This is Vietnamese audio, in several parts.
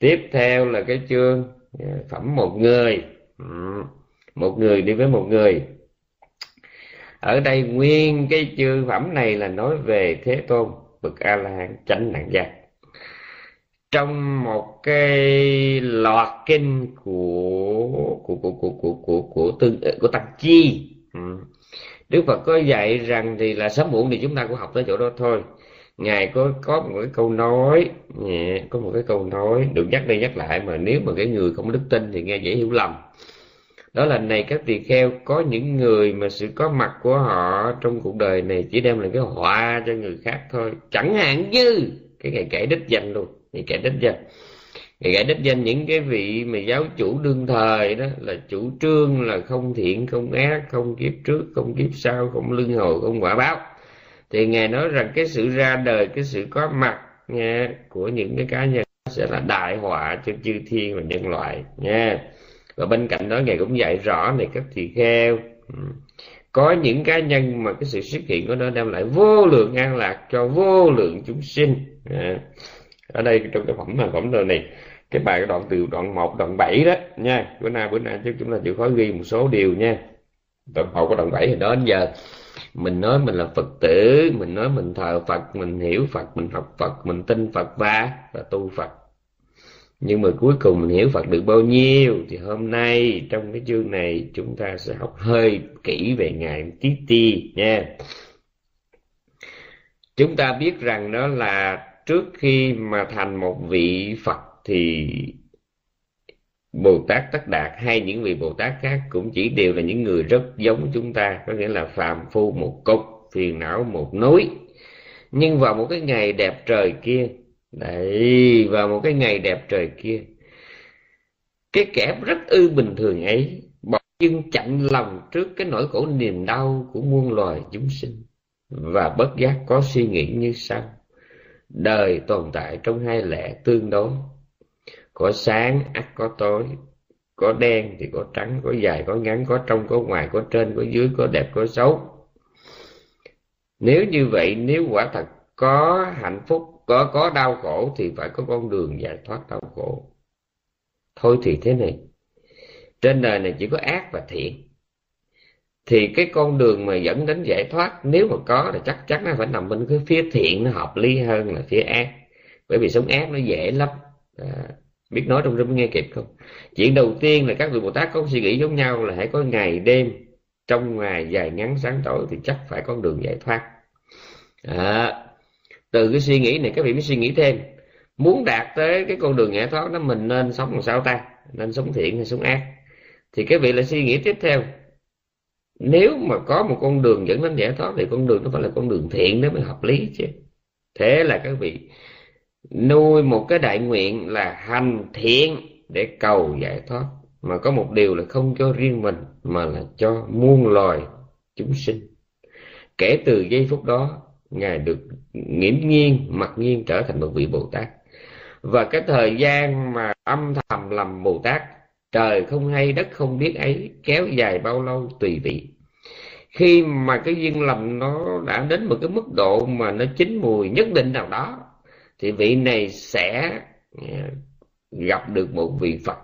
tiếp theo là cái chương à, phẩm một người. Ừ, một người đi với một người. Ở đây nguyên cái chương phẩm này là nói về thế tôn, bậc a la hán chánh nạn giác. Trong một cái loạt kinh của của của của của của của tương à, của tăng chi. Ừ. Đức Phật có dạy rằng thì là sớm muộn thì chúng ta cũng học tới chỗ đó thôi ngài có có một cái câu nói có một cái câu nói, được nhắc đi nhắc lại mà nếu mà cái người không đức tin thì nghe dễ hiểu lầm. Đó là này, các tỳ kheo, có những người mà sự có mặt của họ trong cuộc đời này chỉ đem lại cái họa cho người khác thôi. Chẳng hạn như, cái ngày kể đích danh luôn, ngày kể đích danh. Ngày kể đích danh những cái vị mà giáo chủ đương thời đó, là chủ trương là không thiện, không ác, không kiếp trước, không kiếp sau, không lương hồi, không quả báo thì ngài nói rằng cái sự ra đời, cái sự có mặt nha của những cái cá nhân sẽ là đại họa cho chư thiên và nhân loại nha và bên cạnh đó ngài cũng dạy rõ này các tỳ kheo. Ừ. Có những cá nhân mà cái sự xuất hiện của nó đem lại vô lượng an lạc cho vô lượng chúng sinh à. ở đây trong cái phẩm mà phẩm đời này, cái bài đoạn từ đoạn 1 đoạn 7 đó, nha. Bữa nay bữa nay chứ chúng ta chịu khó ghi một số điều, nha. Đoạn 1 của đoạn 7 thì đó đến giờ mình nói mình là Phật tử, mình nói mình thờ Phật, mình hiểu Phật, mình học Phật, mình tin Phật và và tu Phật. Nhưng mà cuối cùng mình hiểu Phật được bao nhiêu thì hôm nay trong cái chương này chúng ta sẽ học hơi kỹ về ngài tí ti nha. Chúng ta biết rằng đó là trước khi mà thành một vị Phật thì Bồ Tát Tất Đạt hay những vị Bồ Tát khác cũng chỉ đều là những người rất giống chúng ta, có nghĩa là phàm phu một cục, phiền não một núi. Nhưng vào một cái ngày đẹp trời kia, đấy, vào một cái ngày đẹp trời kia, cái kẻ rất ư bình thường ấy, bỗng dưng chạnh lòng trước cái nỗi khổ niềm đau của muôn loài chúng sinh, và bất giác có suy nghĩ như sau. Đời tồn tại trong hai lẽ tương đối có sáng ắt có tối. Có đen thì có trắng có dài có ngắn có trong có ngoài có trên có dưới có đẹp có xấu. Nếu như vậy nếu quả thật có hạnh phúc có có đau khổ thì phải có con đường giải thoát đau khổ. Thôi thì thế này. Trên đời này chỉ có ác và thiện. Thì cái con đường mà dẫn đến giải thoát nếu mà có thì chắc chắn nó phải nằm bên cái phía thiện nó hợp lý hơn là phía ác. Bởi vì sống ác nó dễ lắm. À, biết nói trong rung nghe kịp không? Chuyện đầu tiên là các vị bồ tát có suy nghĩ giống nhau là hãy có ngày đêm trong ngày dài ngắn sáng tối thì chắc phải con đường giải thoát. À, từ cái suy nghĩ này các vị mới suy nghĩ thêm. Muốn đạt tới cái con đường giải thoát đó mình nên sống làm sao ta? Nên sống thiện hay sống ác? Thì các vị lại suy nghĩ tiếp theo. Nếu mà có một con đường dẫn đến giải thoát thì con đường nó phải là con đường thiện đó mới hợp lý chứ. Thế là các vị nuôi một cái đại nguyện là hành thiện để cầu giải thoát. Mà có một điều là không cho riêng mình, mà là cho muôn loài chúng sinh. Kể từ giây phút đó, ngài được nghiễm nhiên, mặc nhiên trở thành một vị bồ tát. Và cái thời gian mà âm thầm làm bồ tát, trời không hay, đất không biết ấy, kéo dài bao lâu tùy vị. Khi mà cái duyên lầm nó đã đến một cái mức độ mà nó chín mùi nhất định nào đó thì vị này sẽ à, gặp được một vị Phật.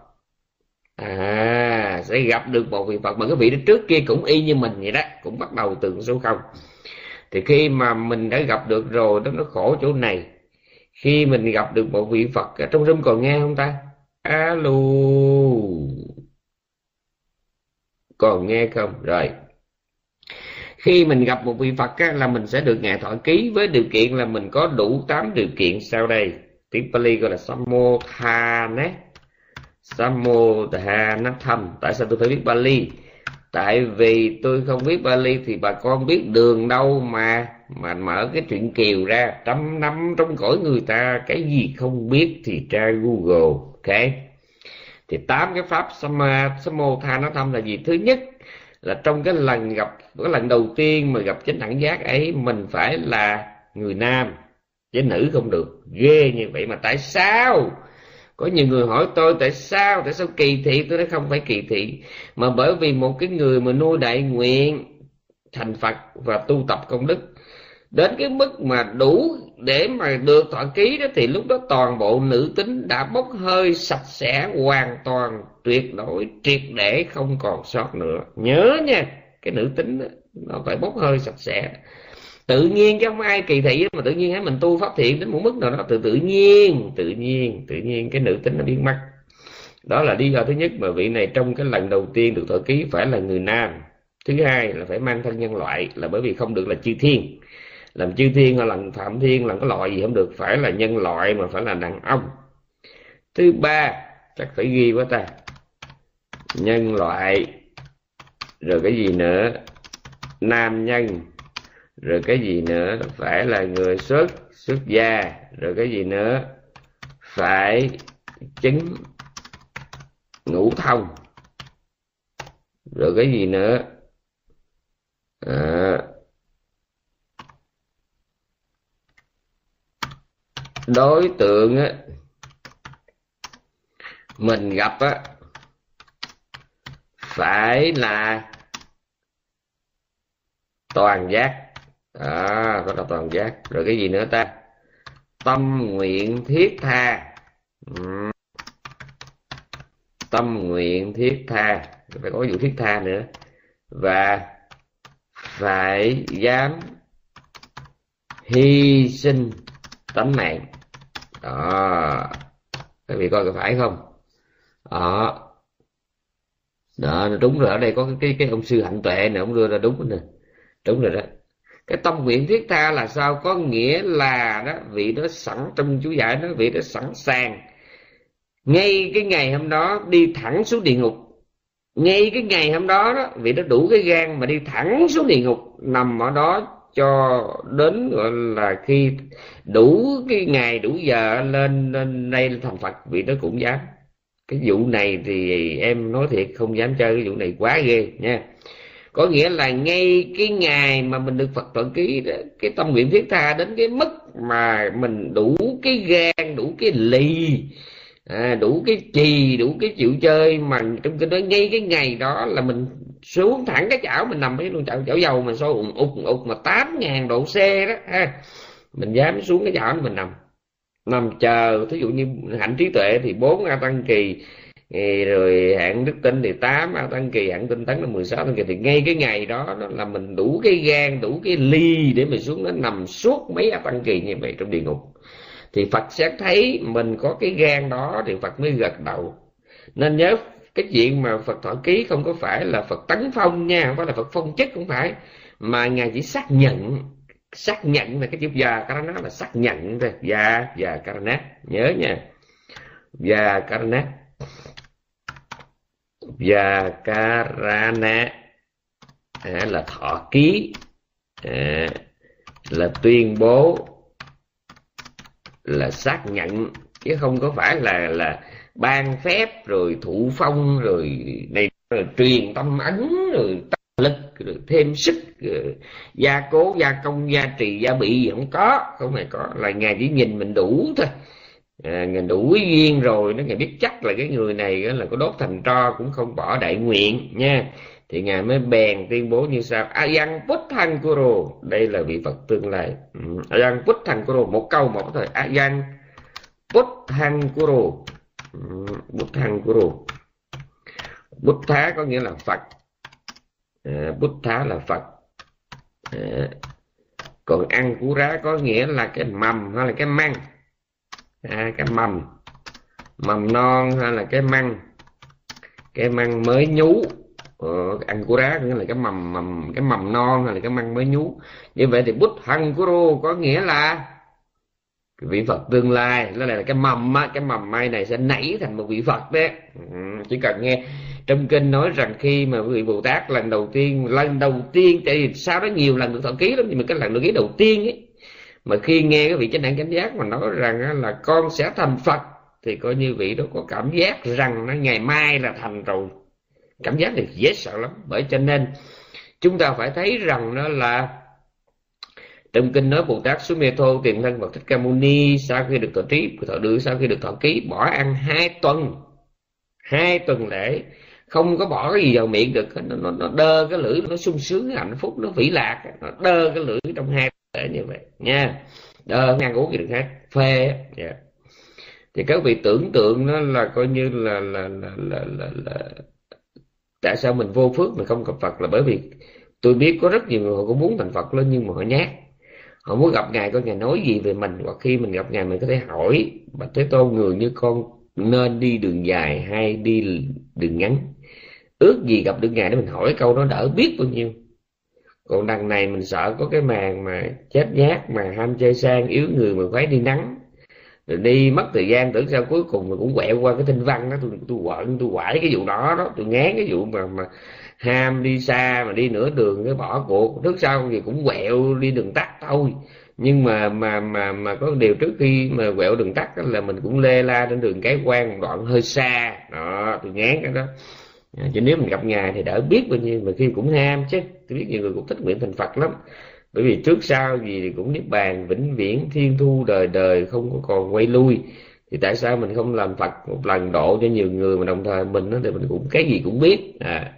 À sẽ gặp được một vị Phật. Mà cái vị đó trước kia cũng y như mình vậy đó, cũng bắt đầu từ số không. Thì khi mà mình đã gặp được rồi, đó nó khổ chỗ này. Khi mình gặp được một vị Phật trong rung còn nghe không ta? Alo. Còn nghe không? Rồi khi mình gặp một vị Phật á, là mình sẽ được ngài thọ ký với điều kiện là mình có đủ 8 điều kiện sau đây. Tiếng Pali gọi là Sammothane Tham. tại sao tôi phải biết Pali tại vì tôi không biết Pali thì bà con biết đường đâu mà mà mở cái chuyện kiều ra. Trăm năm trong cõi người ta cái gì không biết thì tra Google ok? Thì tám cái pháp Sammothanatham là gì? Thứ nhất là trong cái lần gặp, cái lần đầu tiên mà gặp chánh đẳng giác ấy, mình phải là người nam, chứ nữ không được. Ghê như vậy mà tại sao? Có nhiều người hỏi tôi, tại sao? Tại sao kỳ thị? Tôi nói, không phải kỳ thị, mà bởi vì một cái người mà nuôi đại nguyện, thành phật và tu tập công đức đến cái mức mà đủ để mà được thọ ký đó thì lúc đó toàn bộ nữ tính đã bốc hơi sạch sẽ hoàn toàn tuyệt đối triệt để không còn sót nữa. Nhớ nha cái nữ tính đó, nó phải bốc hơi sạch sẽ. Tự nhiên chứ không ai kỳ thị mà tự nhiên ấy mình tu pháp thiện đến một mức nào đó từ tự nhiên tự nhiên tự nhiên cái nữ tính nó biến mất đó là lý do thứ nhất mà vị này trong cái lần đầu tiên được thọ ký phải là người nam. Thứ hai là phải mang thân nhân loại là bởi vì không được là chư thiên làm chư thiên hay là phạm thiên làm cái loại gì không được phải là nhân loại mà phải là đàn ông. Thứ ba chắc phải ghi quá ta. Nhân loại rồi cái gì nữa? Nam nhân rồi cái gì nữa? Phải là người xuất xuất gia rồi cái gì nữa? Phải chứng ngũ thông. Rồi cái gì nữa? À, đối tượng á mình gặp á phải là toàn giác. À, phải là toàn giác. Rồi cái gì nữa ta? Tâm nguyện thiết tha. Ừ. tâm nguyện thiết tha. Phải có vụ thiết tha nữa. Và phải dám hy sinh tánh mạng đó. Các vị coi có phải không? Đó. Đó đúng rồi ở đây có cái cái, cái ông sư hạnh tuệ này ông đưa ra đúng nè. Đúng rồi đó. Cái tâm nguyện thiết tha là sao? Có nghĩa là đó vị đó sẵn trong chú giải đó vị đó sẵn sàng. Ngay cái ngày hôm đó đi thẳng xuống địa ngục. Ngay cái ngày hôm đó đó vị đó đủ cái gan mà đi thẳng xuống địa ngục nằm ở đó cho đến gọi là khi đủ cái ngày đủ giờ lên lên đây thành Phật vì nó cũng dám. Cái vụ này thì em nói thiệt không dám chơi cái vụ này quá ghê nha. Có nghĩa là ngay cái ngày mà mình được Phật thuận ký đó, cái tâm nguyện thiết tha đến cái mức mà mình đủ cái gan đủ cái lì à, đủ cái trì đủ cái chịu chơi mà trong cái đó ngay cái ngày đó là mình xuống thẳng cái chảo mình nằm cái luôn chảo chảo dầu mình sôi ụt ụt ụt mà tám ngàn độ C đó ha. Mình dám xuống cái chảo mình nằm. Nằm chờ thí dụ như hạnh trí tuệ thì bốn a tăng kỳ rồi hạng đức tin thì tám a tăng kỳ hạng tinh tấn là 16 tăng kỳ thì ngay cái ngày đó, đó là mình đủ cái gan đủ cái ly để mình xuống nó nằm suốt mấy a tăng kỳ như vậy trong địa ngục. Thì Phật sẽ thấy mình có cái gan đó thì Phật mới gật đầu. Nên nhớ cái chuyện mà Phật thọ ký không có phải là Phật tấn phong nha không phải là Phật phong chức không phải. Mà ngài chỉ xác nhận xác nhận là cái chữ già karana là xác nhận thôi. Già già karana nhớ nha. Già karana già karana à, là thọ ký. À, là tuyên bố là xác nhận. Chứ không có phải là là ban phép rồi thụ phong rồi này rồi truyền tâm ấn rồi tâm lực rồi thêm sức rồi gia cố gia công gia trì gia bị gì không có. Không hề có. Là ngài chỉ nhìn mình đủ thôi. À, ngài đủ duyên rồi nó ngài biết chắc là cái người này là có đốt thành tro cũng không bỏ đại nguyện nha. Thì ngài mới bèn tuyên bố như sau ayang putthan kuro đây là vị phật tương lai. Ừ. ayang putthan kuro một câu một thôi. Ayang putthan kuro bút ừ. guru bút thá có nghĩa là Phật. À, thá là Phật. À, còn ăn cú rá có nghĩa là cái mầm hay là cái măng. À, cái mầm. Mầm non hay là cái măng. Cái măng mới nhú. Ờ, ăn của rá nghĩa là cái mầm mầm cái mầm non hay là cái măng mới nhú. Như vậy thì bút hăng của rô có nghĩa là vị Phật tương lai nó là cái mầm á, cái mầm mai này sẽ nảy thành một vị Phật đấy. Ừ, chỉ cần nghe trong kinh nói rằng khi mà vị Bồ Tát lần đầu tiên lần đầu tiên tại vì sao đó nhiều lần được thọ ký lắm nhưng mà cái lần được ký đầu tiên ấy mà khi nghe cái vị chánh đẳng chánh giác mà nói rằng là con sẽ thành Phật thì coi như vị đó có cảm giác rằng nó ngày mai là thành rồi. Cảm giác này dễ sợ lắm bởi cho nên chúng ta phải thấy rằng đó là trong kinh nói Bồ Tát xuống Mê Thô tiền thân Phật Thích Ca Mâu Ni sau khi được thọ trí thọ đưa sau khi được thọ ký bỏ ăn hai tuần. Hai tuần lễ. Không có bỏ cái gì vào miệng được. Nó, nó, nó đơ cái lưỡi nó sung sướng hạnh phúc nó vĩ lạc. Nó đơ cái lưỡi trong hai tuần lễ như vậy. Nha. Đơ ăn uống gì được khác phê. Yeah. Thì các vị tưởng tượng nó là coi như là là là là, là, là tại sao mình vô phước mình không gặp Phật là bởi vì tôi biết có rất nhiều người họ cũng muốn thành Phật lên nhưng mà họ nhát họ muốn gặp ngài, coi ngài nói gì về mình. Hoặc khi mình gặp ngài, mình có thể hỏi. Bạch thế tôn, người như con nên đi đường dài hay đi đường ngắn? Ước gì gặp được ngài để mình hỏi câu đó đỡ biết bao nhiêu. Còn đằng này mình sợ có cái màn mà chết nhát, mà ham chơi sang, yếu người mà phải đi nắng. Rồi đi mất thời gian, tưởng sao cuối cùng mình cũng quẹo qua cái tinh văn đó. Tôi tôi quẩn tôi quải cái vụ đó đó, tôi ngán cái vụ mà mà ham đi xa mà đi nửa đường cái bỏ cuộc. Trước sau thì cũng quẹo đi đường tắt thôi. Nhưng mà mà mà mà có điều trước khi mà quẹo đường tắt là mình cũng lê la trên đường cái quan một đoạn hơi xa. Đó, tôi ngán cái đó. À, chứ nếu mình gặp ngài thì đỡ biết bao nhiêu. Mà khi cũng ham chứ, tôi biết nhiều người cũng thích nguyện thành phật lắm. Bởi vì trước sau gì thì cũng niết bàn, vĩnh viễn, thiên thu, đời đời, không có còn quay lui. Thì tại sao mình không làm phật một lần độ cho nhiều người mà đồng thời mình đó thì mình cũng, cái gì cũng biết. À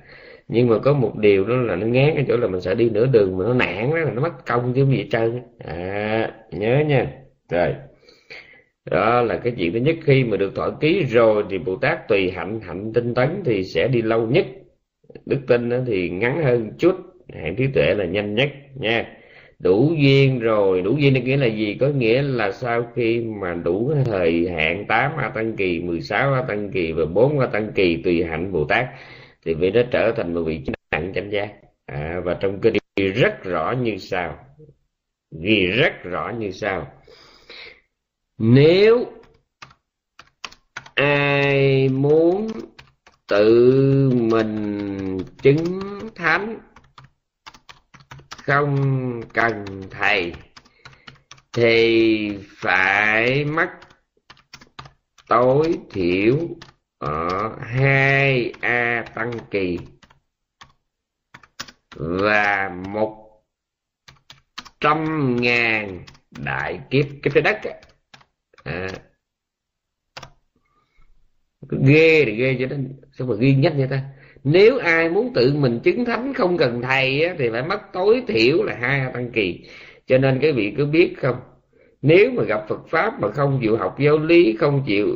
nhưng mà có một điều đó là nó ngán cái chỗ là mình sợ đi nửa đường mà nó nản đó là nó mất công chứ gì trơn. À nhớ nha. Rồi. Đó là cái chuyện thứ nhất, khi mà được thọ ký rồi thì bồ tát tùy hạnh hạnh tinh tấn thì sẽ đi lâu nhất. Đức tin thì ngắn hơn chút hạng trí tuệ là nhanh nhất nha. Đủ duyên rồi. Đủ duyên nghĩa là gì? Có nghĩa là sau khi mà đủ thời hạn 8 a tăng kỳ 16 a tăng kỳ và 4 a tăng kỳ tùy hạnh bồ tát thì vị đó trở thành một vị nặng chánh giác. À, và trong kinh ghi rất rõ như sau ghi rất rõ như sau. Nếu ai muốn tự mình chứng thánh không cần thầy thì phải mất tối thiểu ở hai a tăng kỳ và một trăm ngàn đại kiếp. Kiếp trái đất à. ghê thì ghê cho nên sao mà ghi nhất vậy ta? Nếu ai muốn tự mình chứng thánh không cần thầy á, thì phải mất tối thiểu là hai tăng kỳ. Cho nên cái vị cứ biết không? Nếu mà gặp Phật pháp mà không chịu học giáo lý không chịu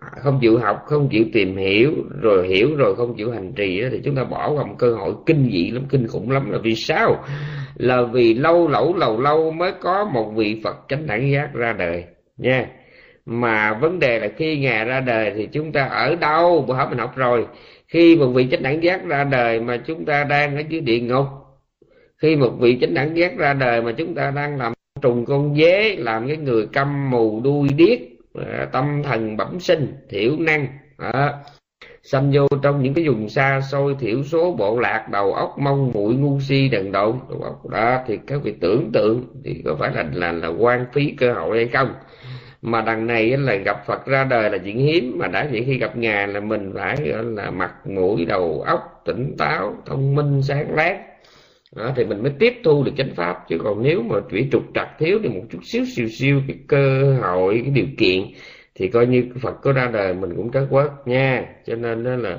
không chịu học không chịu tìm hiểu rồi hiểu rồi không chịu hành trì đó, thì chúng ta bỏ qua một cơ hội kinh dị lắm kinh khủng lắm. Là vì sao? Là vì lâu lẩu lâu lâu mới có một vị Phật chánh đẳng giác ra đời nha. Mà vấn đề là khi ngài ra đời thì chúng ta ở đâu? Bữa hôm mình học rồi. Khi một vị chánh đẳng giác ra đời mà chúng ta đang ở dưới địa ngục khi một vị chánh đẳng giác ra đời mà chúng ta đang làm trùng con dế làm cái người câm mù đuôi điếc à, tâm thần bẩm sinh thiểu năng à, xâm vô trong những cái vùng xa xôi thiểu số bộ lạc đầu óc mông mũi ngu si đần độn. Đó thì các vị tưởng tượng thì có phải là là là quan phí cơ hội hay không? Mà đằng này là gặp Phật ra đời là chuyện hiếm mà đã vậy khi gặp ngài là mình phải là mặt mũi đầu óc tỉnh táo thông minh sáng lát đó, thì mình mới tiếp thu được chánh pháp. Chứ còn nếu mà chỉ trục trặc thiếu thì một chút xíu siêu siêu cái cơ hội cái điều kiện thì coi như Phật có ra đời mình cũng trớt quớt nha. Cho nên đó là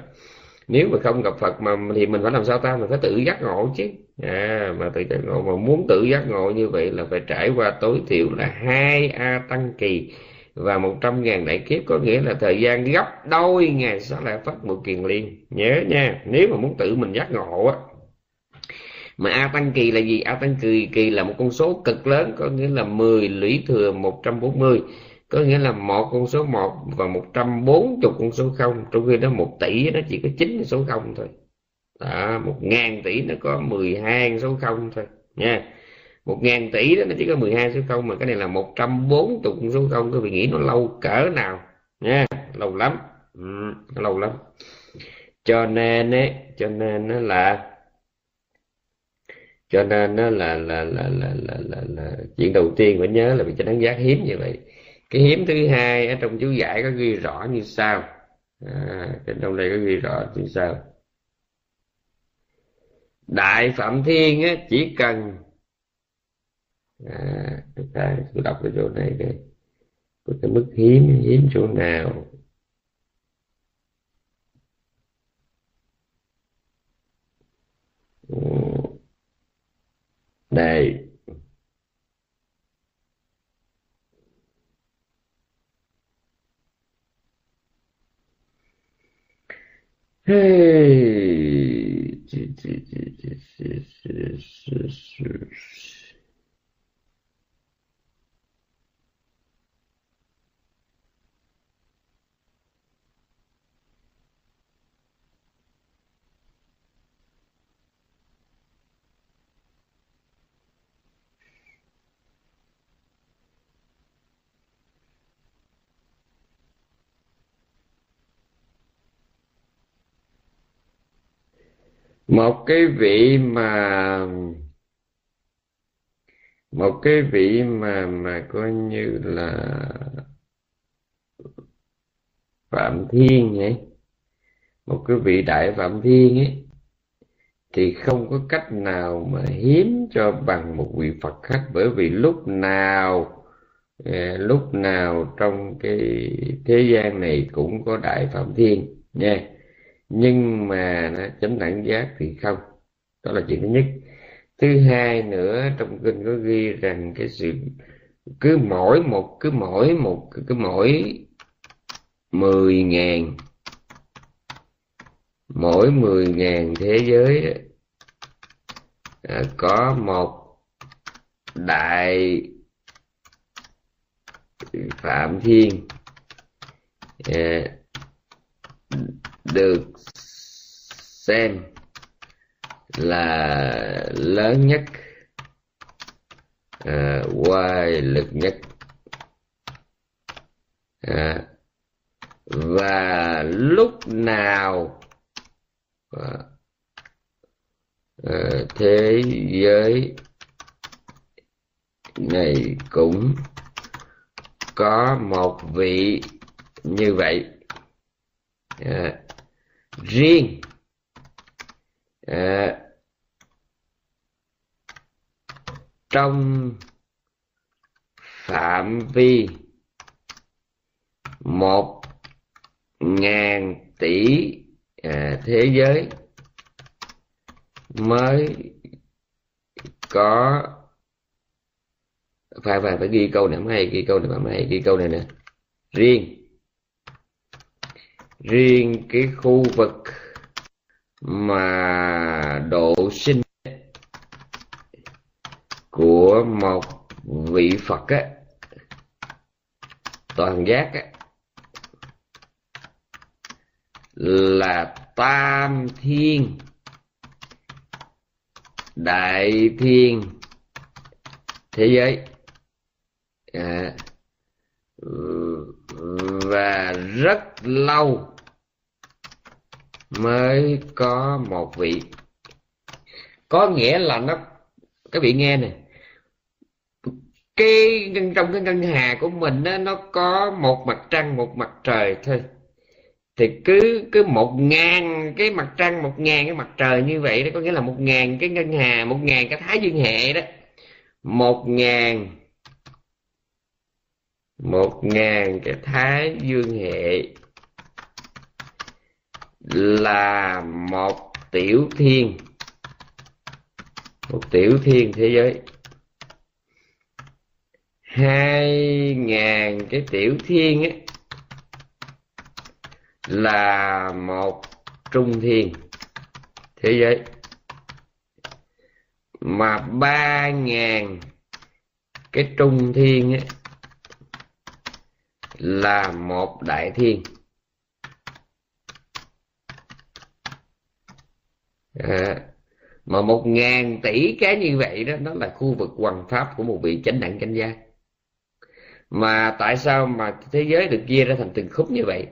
nếu mà không gặp Phật mà thì mình phải làm sao ta? Mình phải tự giác ngộ chứ. À, mà tự giác ngộ mà muốn tự giác ngộ như vậy là phải trải qua tối thiểu là hai a tăng kỳ và một trăm ngàn đại kiếp. Có nghĩa là thời gian gấp đôi ngày sau lại phát một kiền liên. Nhớ nha nếu mà muốn tự mình giác ngộ á mà a tăng kỳ là gì? A tăng kỳ kỳ là một con số cực lớn có nghĩa là 10 lũy thừa 140 có nghĩa là một con số 1 và 140 con số 0 trong khi đó 1 tỷ nó chỉ có 9 số 0 thôi. Đó, 1 ngàn tỷ nó có 12 số 0 thôi nha. 1 ngàn tỷ đó nó chỉ có 12 số 0 mà cái này là 140 con số 0 các vị nghĩ nó lâu cỡ nào nha. Lâu lắm. Ừ, lâu lắm. Cho nên ấy cho nên nó là cho nên nó là là là là là là, là chuyện đầu tiên phải nhớ là bị cho đánh giá hiếm như vậy. Cái hiếm thứ hai ở trong chú giải có ghi rõ như sau. À, trong đây có ghi rõ như sau. Đại phạm thiên á, chỉ cần à, đọc cái chỗ này đây có cái mức hiếm hiếm chỗ nào? Nay. Hey. Một cái vị mà, một cái vị mà mà coi như là phạm thiên ấy, một cái vị đại phạm thiên ấy, thì không có cách nào mà hiếm cho bằng một vị Phật khác, bởi vì lúc nào à, lúc nào trong cái thế gian này cũng có đại phạm thiên, nha nhưng mà nó chánh đẳng giác thì không. Đó là chuyện thứ nhất. Thứ hai nữa trong kinh có ghi rằng cái sự cứ mỗi một cứ mỗi một cứ mỗi mười ngàn mỗi mười ngàn thế giới à, có một đại phạm thiên à, được xem là lớn nhất à, quay lực nhất. À, và lúc nào à, à, thế giới này cũng có một vị như vậy. À, riêng à, trong phạm vi một ngàn tỷ à, thế giới mới có phải phải phải ghi câu này mới hay ghi câu này mới hay ghi câu này nè. Riêng riêng cái khu vực mà độ sinh của một vị Phật á toàn giác á là tam thiên. Đại thiên thế giới. À, và rất lâu mới có một vị. Có nghĩa là nó các vị nghe nè. Cái trong cái ngân hà của mình đó, nó có một mặt trăng một mặt trời thôi. Thì cứ cứ một ngàn cái mặt trăng một ngàn cái mặt trời như vậy đó có nghĩa là một ngàn cái ngân hà một ngàn cái thái dương hệ đó. Một ngàn một ngàn cái thái dương hệ là một tiểu thiên. Một tiểu thiên thế giới. Hai ngàn cái tiểu thiên ấy là một trung thiên thế giới. Mà ba ngàn cái trung thiên ấy là một đại thiên. À, mà một ngàn tỷ cái như vậy đó nó là khu vực hoàng pháp của một vị chánh đẳng chánh giác. Mà tại sao mà thế giới được chia ra thành từng khúc như vậy?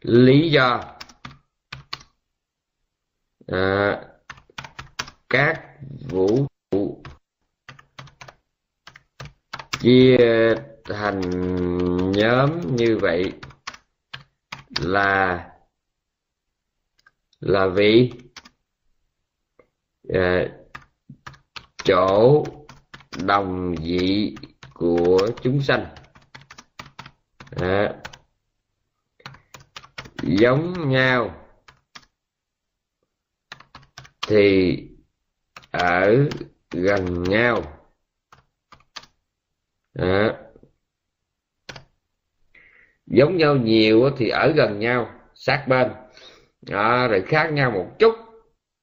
Lý do à, các vũ trụ chia thành nhóm như vậy là là vì à, chỗ đồng vị của chúng sanh. À, giống nhau thì ở gần nhau. À, giống nhau nhiều thì ở gần nhau sát bên đó, rồi khác nhau một chút.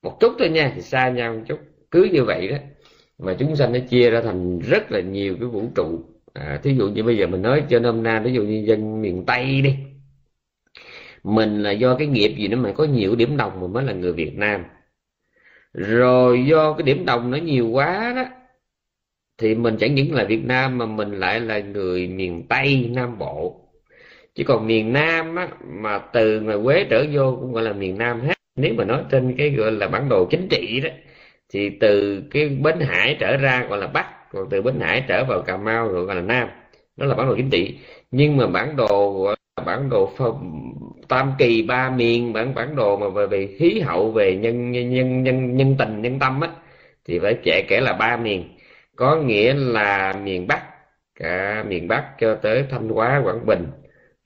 Một chút thôi nha thì xa nhau một chút. Cứ như vậy đó. Mà chúng sanh nó chia ra thành rất là nhiều cái vũ trụ. À, thí dụ như bây giờ mình nói cho nôm na ví dụ như dân miền tây đi. Mình là do cái nghiệp gì nữa mà có nhiều điểm đồng mà mới là người việt nam. Rồi do cái điểm đồng nó nhiều quá đó thì mình chẳng những là việt nam mà mình lại là người miền tây nam bộ chứ còn miền nam á, mà từ ngoài quế trở vô cũng gọi là miền nam hết. Nếu mà nói trên cái gọi là bản đồ chính trị đó thì từ cái bến hải trở ra gọi là bắc còn từ bến hải trở vào cà mau rồi gọi là nam. Đó là bản đồ chính trị. Nhưng mà bản đồ gọi là bản đồ tam kỳ ba miền bản bản đồ mà về, về khí hậu về nhân nhân nhân nhân, nhân tình nhân tâm á thì phải trẻ kể là ba miền. Có nghĩa là miền bắc cả miền bắc cho tới thanh hóa quảng bình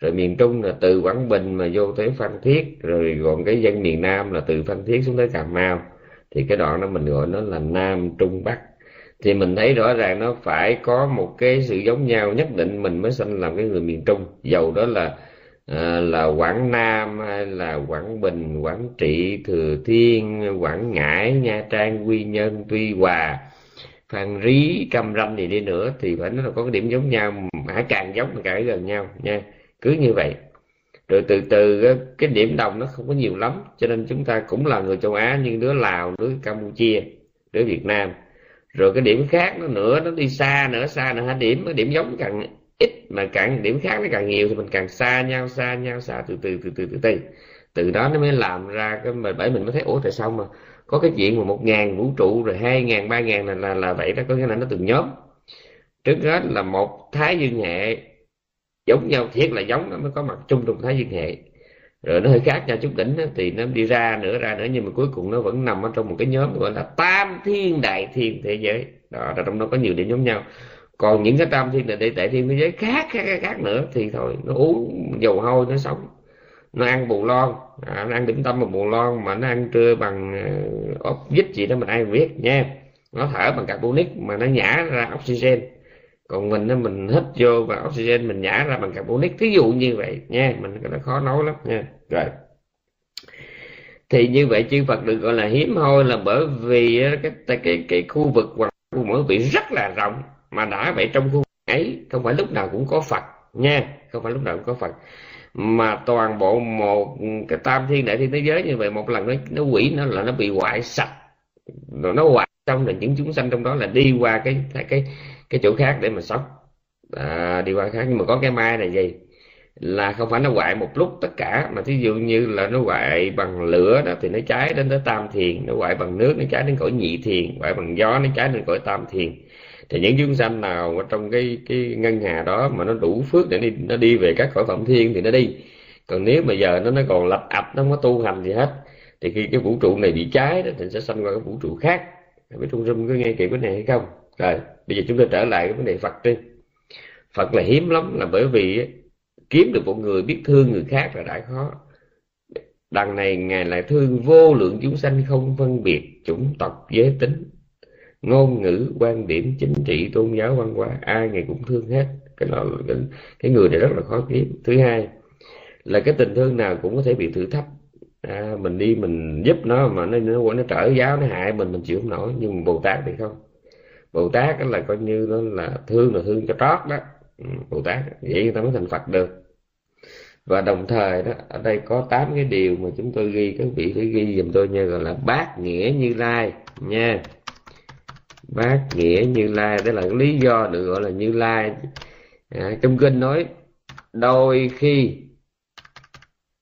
rồi miền trung là từ quảng bình mà vô tới phan thiết rồi còn cái dân miền nam là từ phan thiết xuống tới cà mau. Thì cái đoạn đó mình gọi nó là nam trung bắc. Thì mình thấy rõ ràng nó phải có một cái sự giống nhau nhất định mình mới sinh làm cái người miền trung. Dầu đó là à, là quảng nam hay là quảng bình quảng trị thừa thiên quảng ngãi nha trang quy nhơn tuy hòa phan rí cam ranh gì đi nữa thì phải nói là có cái điểm giống nhau. Hãy càng giống càng gần nhau nha cứ như vậy. Rồi từ từ cái điểm đồng nó không có nhiều lắm cho nên chúng ta cũng là người châu Á nhưng đứa Lào đứa Campuchia đứa Việt Nam. Rồi cái điểm khác nó nữa nó đi xa nữa xa nữa. Hai điểm cái điểm giống càng ít mà càng điểm khác nó càng nhiều thì mình càng xa nhau xa nhau xa từ từ từ từ từ từ. Từ đó nó mới làm ra cái mà bởi mình mới thấy ủa tại sao mà có cái chuyện mà một ngàn vũ trụ rồi hai ngàn ba ngàn là, là là vậy đó có nghĩa là nó từng nhóm. Trước hết là một thái dương hệ giống nhau thiết là giống nó mới có mặt chung trong thái dương hệ. Rồi nó hơi khác nhau chút đỉnh thì nó đi ra nữa ra nữa nhưng mà cuối cùng nó vẫn nằm ở trong một cái nhóm gọi là tam thiên đại thiên thế giới. Đó trong đó có nhiều điểm giống nhau. Còn những cái tam thiên đại, đại thiên thế giới khác khác khác, khác nữa thì thôi nó uống dầu hôi nó sống. Nó ăn bù lon à, nó ăn điểm tâm bằng bù lon mà nó ăn trưa bằng ờ, ốc vít gì đó mình ai biết nha. Nó thở bằng carbonic mà nó nhả ra oxygen còn mình á mình hít vô và oxygen mình nhả ra bằng carbonic thí dụ như vậy nha mình cái đó khó nói lắm nha. Rồi. Thì như vậy chư Phật được gọi là hiếm hoi là bởi vì cái cái cái, cái khu vực hoặc khu mỗi vị rất là rộng mà đã vậy trong khu vực ấy không phải lúc nào cũng có Phật nha không phải lúc nào cũng có Phật. Mà toàn bộ một cái tam thiên đại thiên thế giới như vậy một lần nó nó quỷ nó là nó bị hoại sạch. Rồi nó hoại xong là những chúng sanh trong đó là đi qua cái cái cái cái chỗ khác để mà sống. À, đi qua khác. Nhưng mà có cái mai là gì? Là không phải nó hoại một lúc tất cả mà thí dụ như là nó hoại bằng lửa đó thì nó cháy đến tới tam thiền nó hoại bằng nước nó cháy đến cõi nhị thiền hoại bằng gió nó cháy đến cõi tam thiền. Thì những chúng sanh nào ở trong cái cái ngân hà đó mà nó đủ phước để đi nó đi về các cõi phẩm thiên thì nó đi. Còn nếu mà giờ nó nó còn lập ập nó không có tu hành gì hết. Thì khi cái vũ trụ này bị cháy đó thì sẽ sanh qua cái vũ trụ khác. Biết trung rung có nghe kỹ cái này hay không? Rồi bây giờ chúng ta trở lại cái vấn đề phật đi. Phật là hiếm lắm là bởi vì kiếm được một người biết thương người khác là đã khó. Đằng này ngài lại thương vô lượng chúng sanh không phân biệt chủng tộc giới tính ngôn ngữ quan điểm chính trị tôn giáo văn hóa ai ngài cũng thương hết. Cái đó cái, cái người này rất là khó kiếm. Thứ hai là cái tình thương nào cũng có thể bị thử thách. À, mình đi mình giúp nó mà nó nó, nó trở giáo nó hại mình mình chịu không nổi. Nhưng mà bồ tát thì không bồ tát là coi như nó là thương là thương cho trót đó. Ừ, bồ tát vậy người ta mới thành phật được. Và đồng thời đó ở đây có tám cái điều mà chúng tôi ghi các vị phải ghi giùm tôi nha gọi là bát nghĩa như lai nha. Bát nghĩa như lai đó là cái lý do được gọi là như lai. À, trong kinh nói đôi khi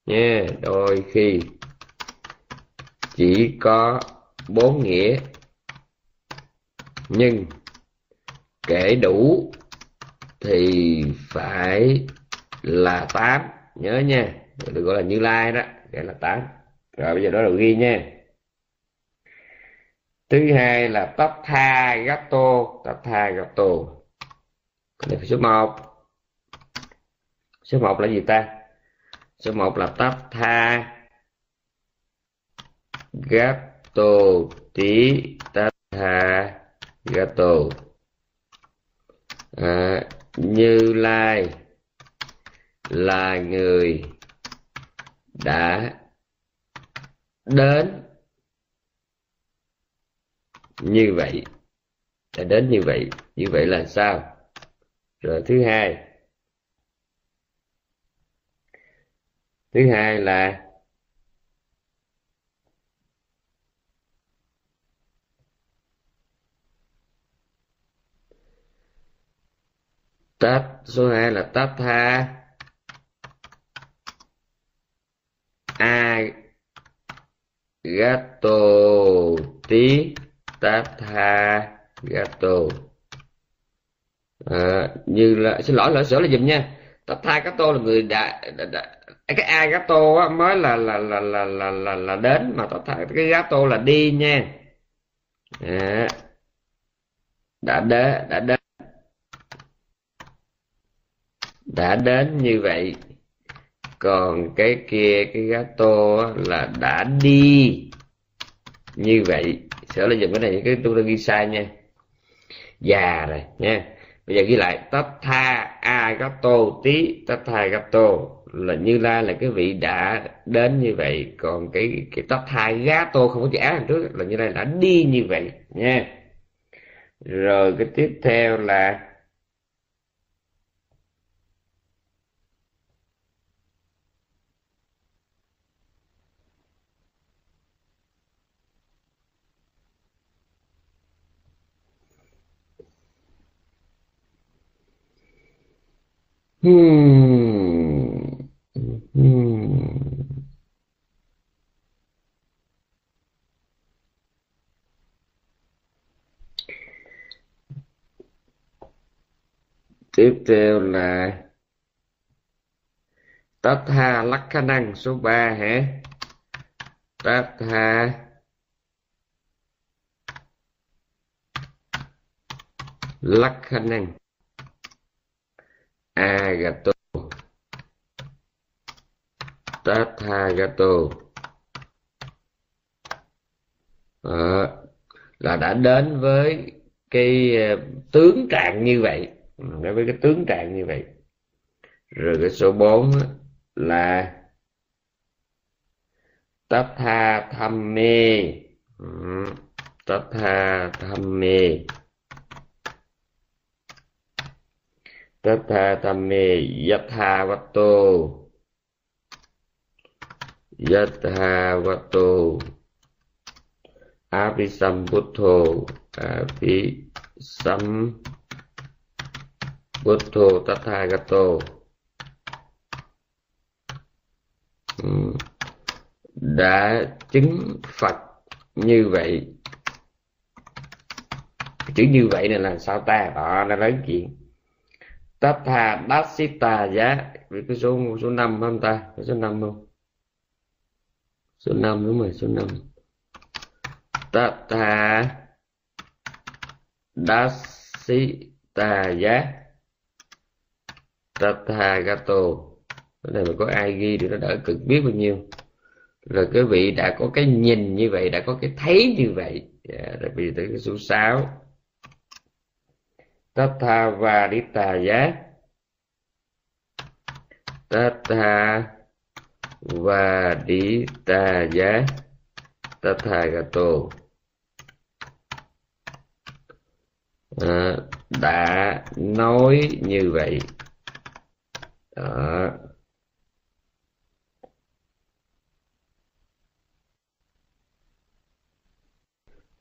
nha đôi khi chỉ có bốn nghĩa nhưng kể đủ thì phải là tám. Nhớ nha, được gọi là như lai đó, kể là tám. Rồi bây giờ đó là ghi nha. Thứ hai là tóc tha gatto tóc tha gatto đây số một. Số một là gì ta? Số một là tóc tha gatto tí tóc tha gato à, như lai. Là người đã đến. Như vậy đã đến như vậy. Như vậy là sao? Rồi thứ hai. Thứ hai là tát số hai là tát tha. A gato tí tát tha. Gato à, như là xin lỗi lỗi sửa là dùm nha. Tát tha gato là người đã, đã, đã cái a gato á, mới là là là là là là, là đến mà tát tha cái gato là đi nha. À, đã đến đã đến. Đã đến như vậy, còn cái kia, cái gato là đã đi như vậy. Sẽ là dùng cái này cái tôi đã ghi sai nha. Già rồi nha. Bây giờ ghi lại tất tha a gato tí tất tha gato là như la là cái vị đã đến như vậy. Còn cái cái tất tha gato không có chữ á trước, là như la đã đi như vậy nha. Rồi cái tiếp theo là Hmm. Hmm. Tiếp theo là Tatha lắc khả năng số 3 hả? Tatha lắc khả năng agato. Tathagato à, ờ, là đã đến với cái ờ, tướng trạng như vậy. Ừ, đối với cái tướng trạng như vậy. Rồi cái số 4 là tatha tham mê. Ừ, tatha tham mê. Tatha tamme yatha Tha Yatha vatto Apisambuddho Apisam Buddho Tathagato hmm. đã chứng Phật như vậy. Chữ như vậy này là sao ta? Đó, nó nói chuyện. Tatha Dasita giá. Vì cái số số năm không ta? Cái số năm không? Số năm đúng rồi số năm. Tatha Dasita giá. Tatha Gato cái này mà có ai ghi thì nó đỡ cực biết bao nhiêu. Rồi quý vị đã có cái nhìn như vậy đã có cái thấy như vậy. Yeah, rồi bây giờ tới cái số 6 Tathavadita giác Tathavadita giác Tathagato. À, đã nói như vậy. Đó.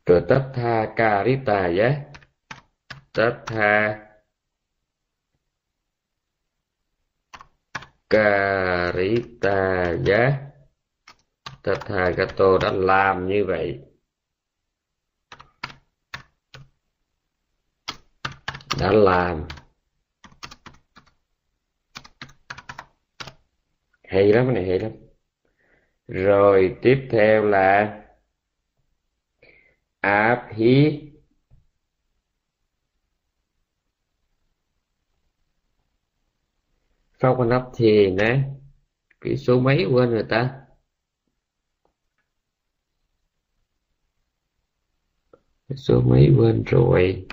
Rồi tất tha karitaya Tatha Karitaya Tathagato đã làm như vậy. Đã làm. Hay lắm, cái này hay lắm. Rồi tiếp theo là Abhi sau Quan Ấp thì nè, Cái số mấy quên rồi ta? Cái số mấy quên rồi?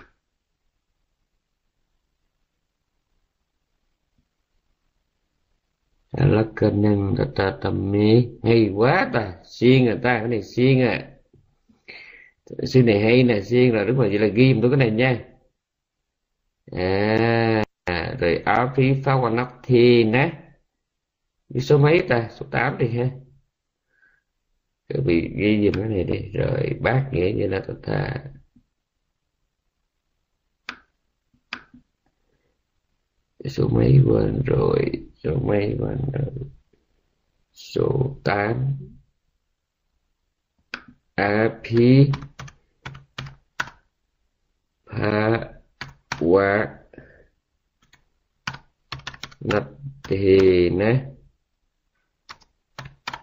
Lắc cơ năng ta ta tâm mê hay quá ta xuyên người ta, cái này xuyên à. Sư này hay nè xuyên là đúng rồi, vậy là ghi một cái này nha. À rồi áo phí phá qua nắp thi nè, đi số mấy ta? Số 8 đi ha. Các vị ghi dùm cái này đi. Rồi bác nghĩa như là ta số mấy quên rồi, số mấy quên rồi. Số 8 api nát thì nè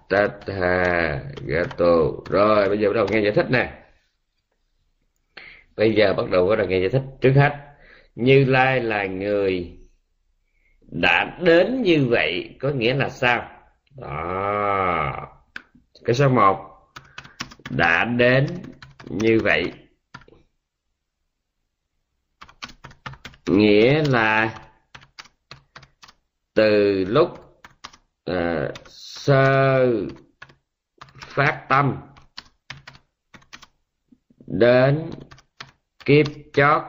tát hà gato rồi, bây giờ bắt đầu nghe giải thích nè. Bây giờ bắt đầu bắt đầu nghe giải thích trước hết. Như lai là người đã đến như vậy có nghĩa là sao? Đó. Cái số một. Đã đến như vậy. Nghĩa là từ lúc uh, sơ phát tâm đến kiếp chót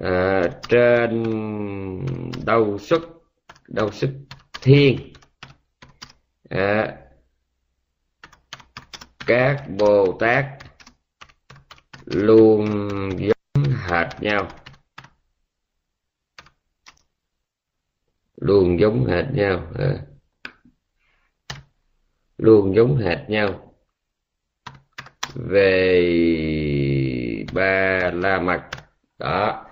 à, trên đầu xuất đầu xuất thiên à, các bồ tát luôn giống hệt nhau. Luôn giống hệt nhau. À. luôn giống hệt nhau. Về ba la mật. Đó.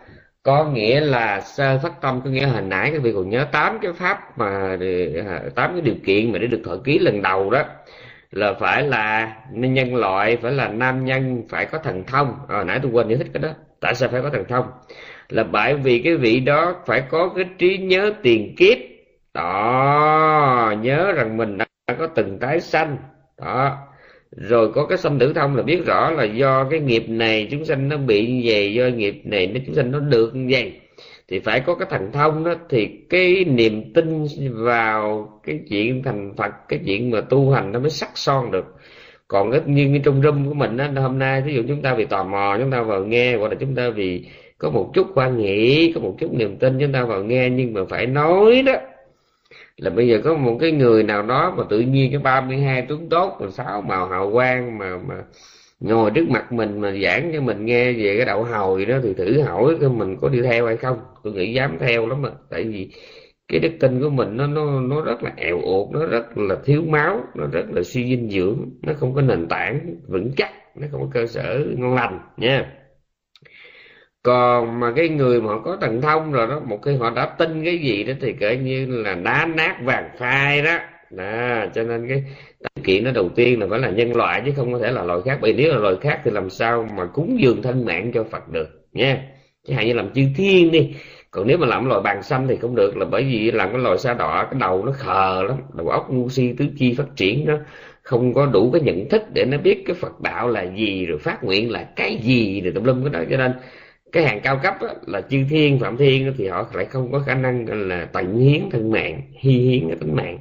Có nghĩa là sơ phát tâm có nghĩa hồi nãy các vị còn nhớ tám cái pháp mà à, tám cái điều kiện mà để được thọ ký lần đầu đó. Là phải là nhân loại phải là nam nhân phải có thần thông. À, nãy tôi quên giải thích cái đó. Tại sao phải có thần thông? Là bởi vì cái vị đó phải có cái trí nhớ tiền kiếp. Đó, nhớ rằng mình đã có từng tái sanh. Đó. Rồi có cái sanh tử thông là biết rõ là do cái nghiệp này chúng sanh nó bị như vậy, do nghiệp này nó chúng sanh nó được như vậy. Thì phải có cái thành thông đó, thì cái niềm tin vào cái chuyện thành Phật, cái chuyện mà tu hành nó mới sắc son được. Còn cái như trong room của mình á, hôm nay ví dụ chúng ta vì tò mò, chúng ta vào nghe, hoặc là chúng ta vì có một chút quan nghĩ có một chút niềm tin chúng ta vào nghe, nhưng mà phải nói đó. Là bây giờ có một cái người nào đó mà tự nhiên cái 32 tướng tốt rồi sáu màu hào quang mà mà ngồi trước mặt mình mà giảng cho mình nghe về cái đậu hồi đó thì thử hỏi coi mình có đi theo hay không. Tôi nghĩ dám theo lắm mà. Tại vì cái đức tin của mình nó nó nó rất là eo ụt nó rất là thiếu máu, nó rất là suy dinh dưỡng, nó không có nền tảng vững chắc, nó không có cơ sở ngon lành nha còn mà cái người mà họ có thần thông rồi đó một khi họ đã tin cái gì đó thì kể như là đá nát vàng phai đó. Đó, cho nên cái điều kiện nó đầu tiên là phải là nhân loại chứ không có thể là loài khác. Bởi nếu là loài khác thì làm sao mà cúng dường thân mạng cho Phật được nha. Chứ hạn như làm chư thiên đi. Còn nếu mà làm loài bàn xanh thì không được là bởi vì làm cái loài sa đỏ cái đầu nó khờ lắm. Đầu óc ngu si tứ chi phát triển nó không có đủ cái nhận thức để nó biết cái Phật đạo là gì rồi phát nguyện là cái gì rồi tùm lum cái đó. Cho nên cái hàng cao cấp á, là chư thiên phạm thiên thì họ lại không có khả năng là tận hiến thân mạng hy hiến cái tính mạng.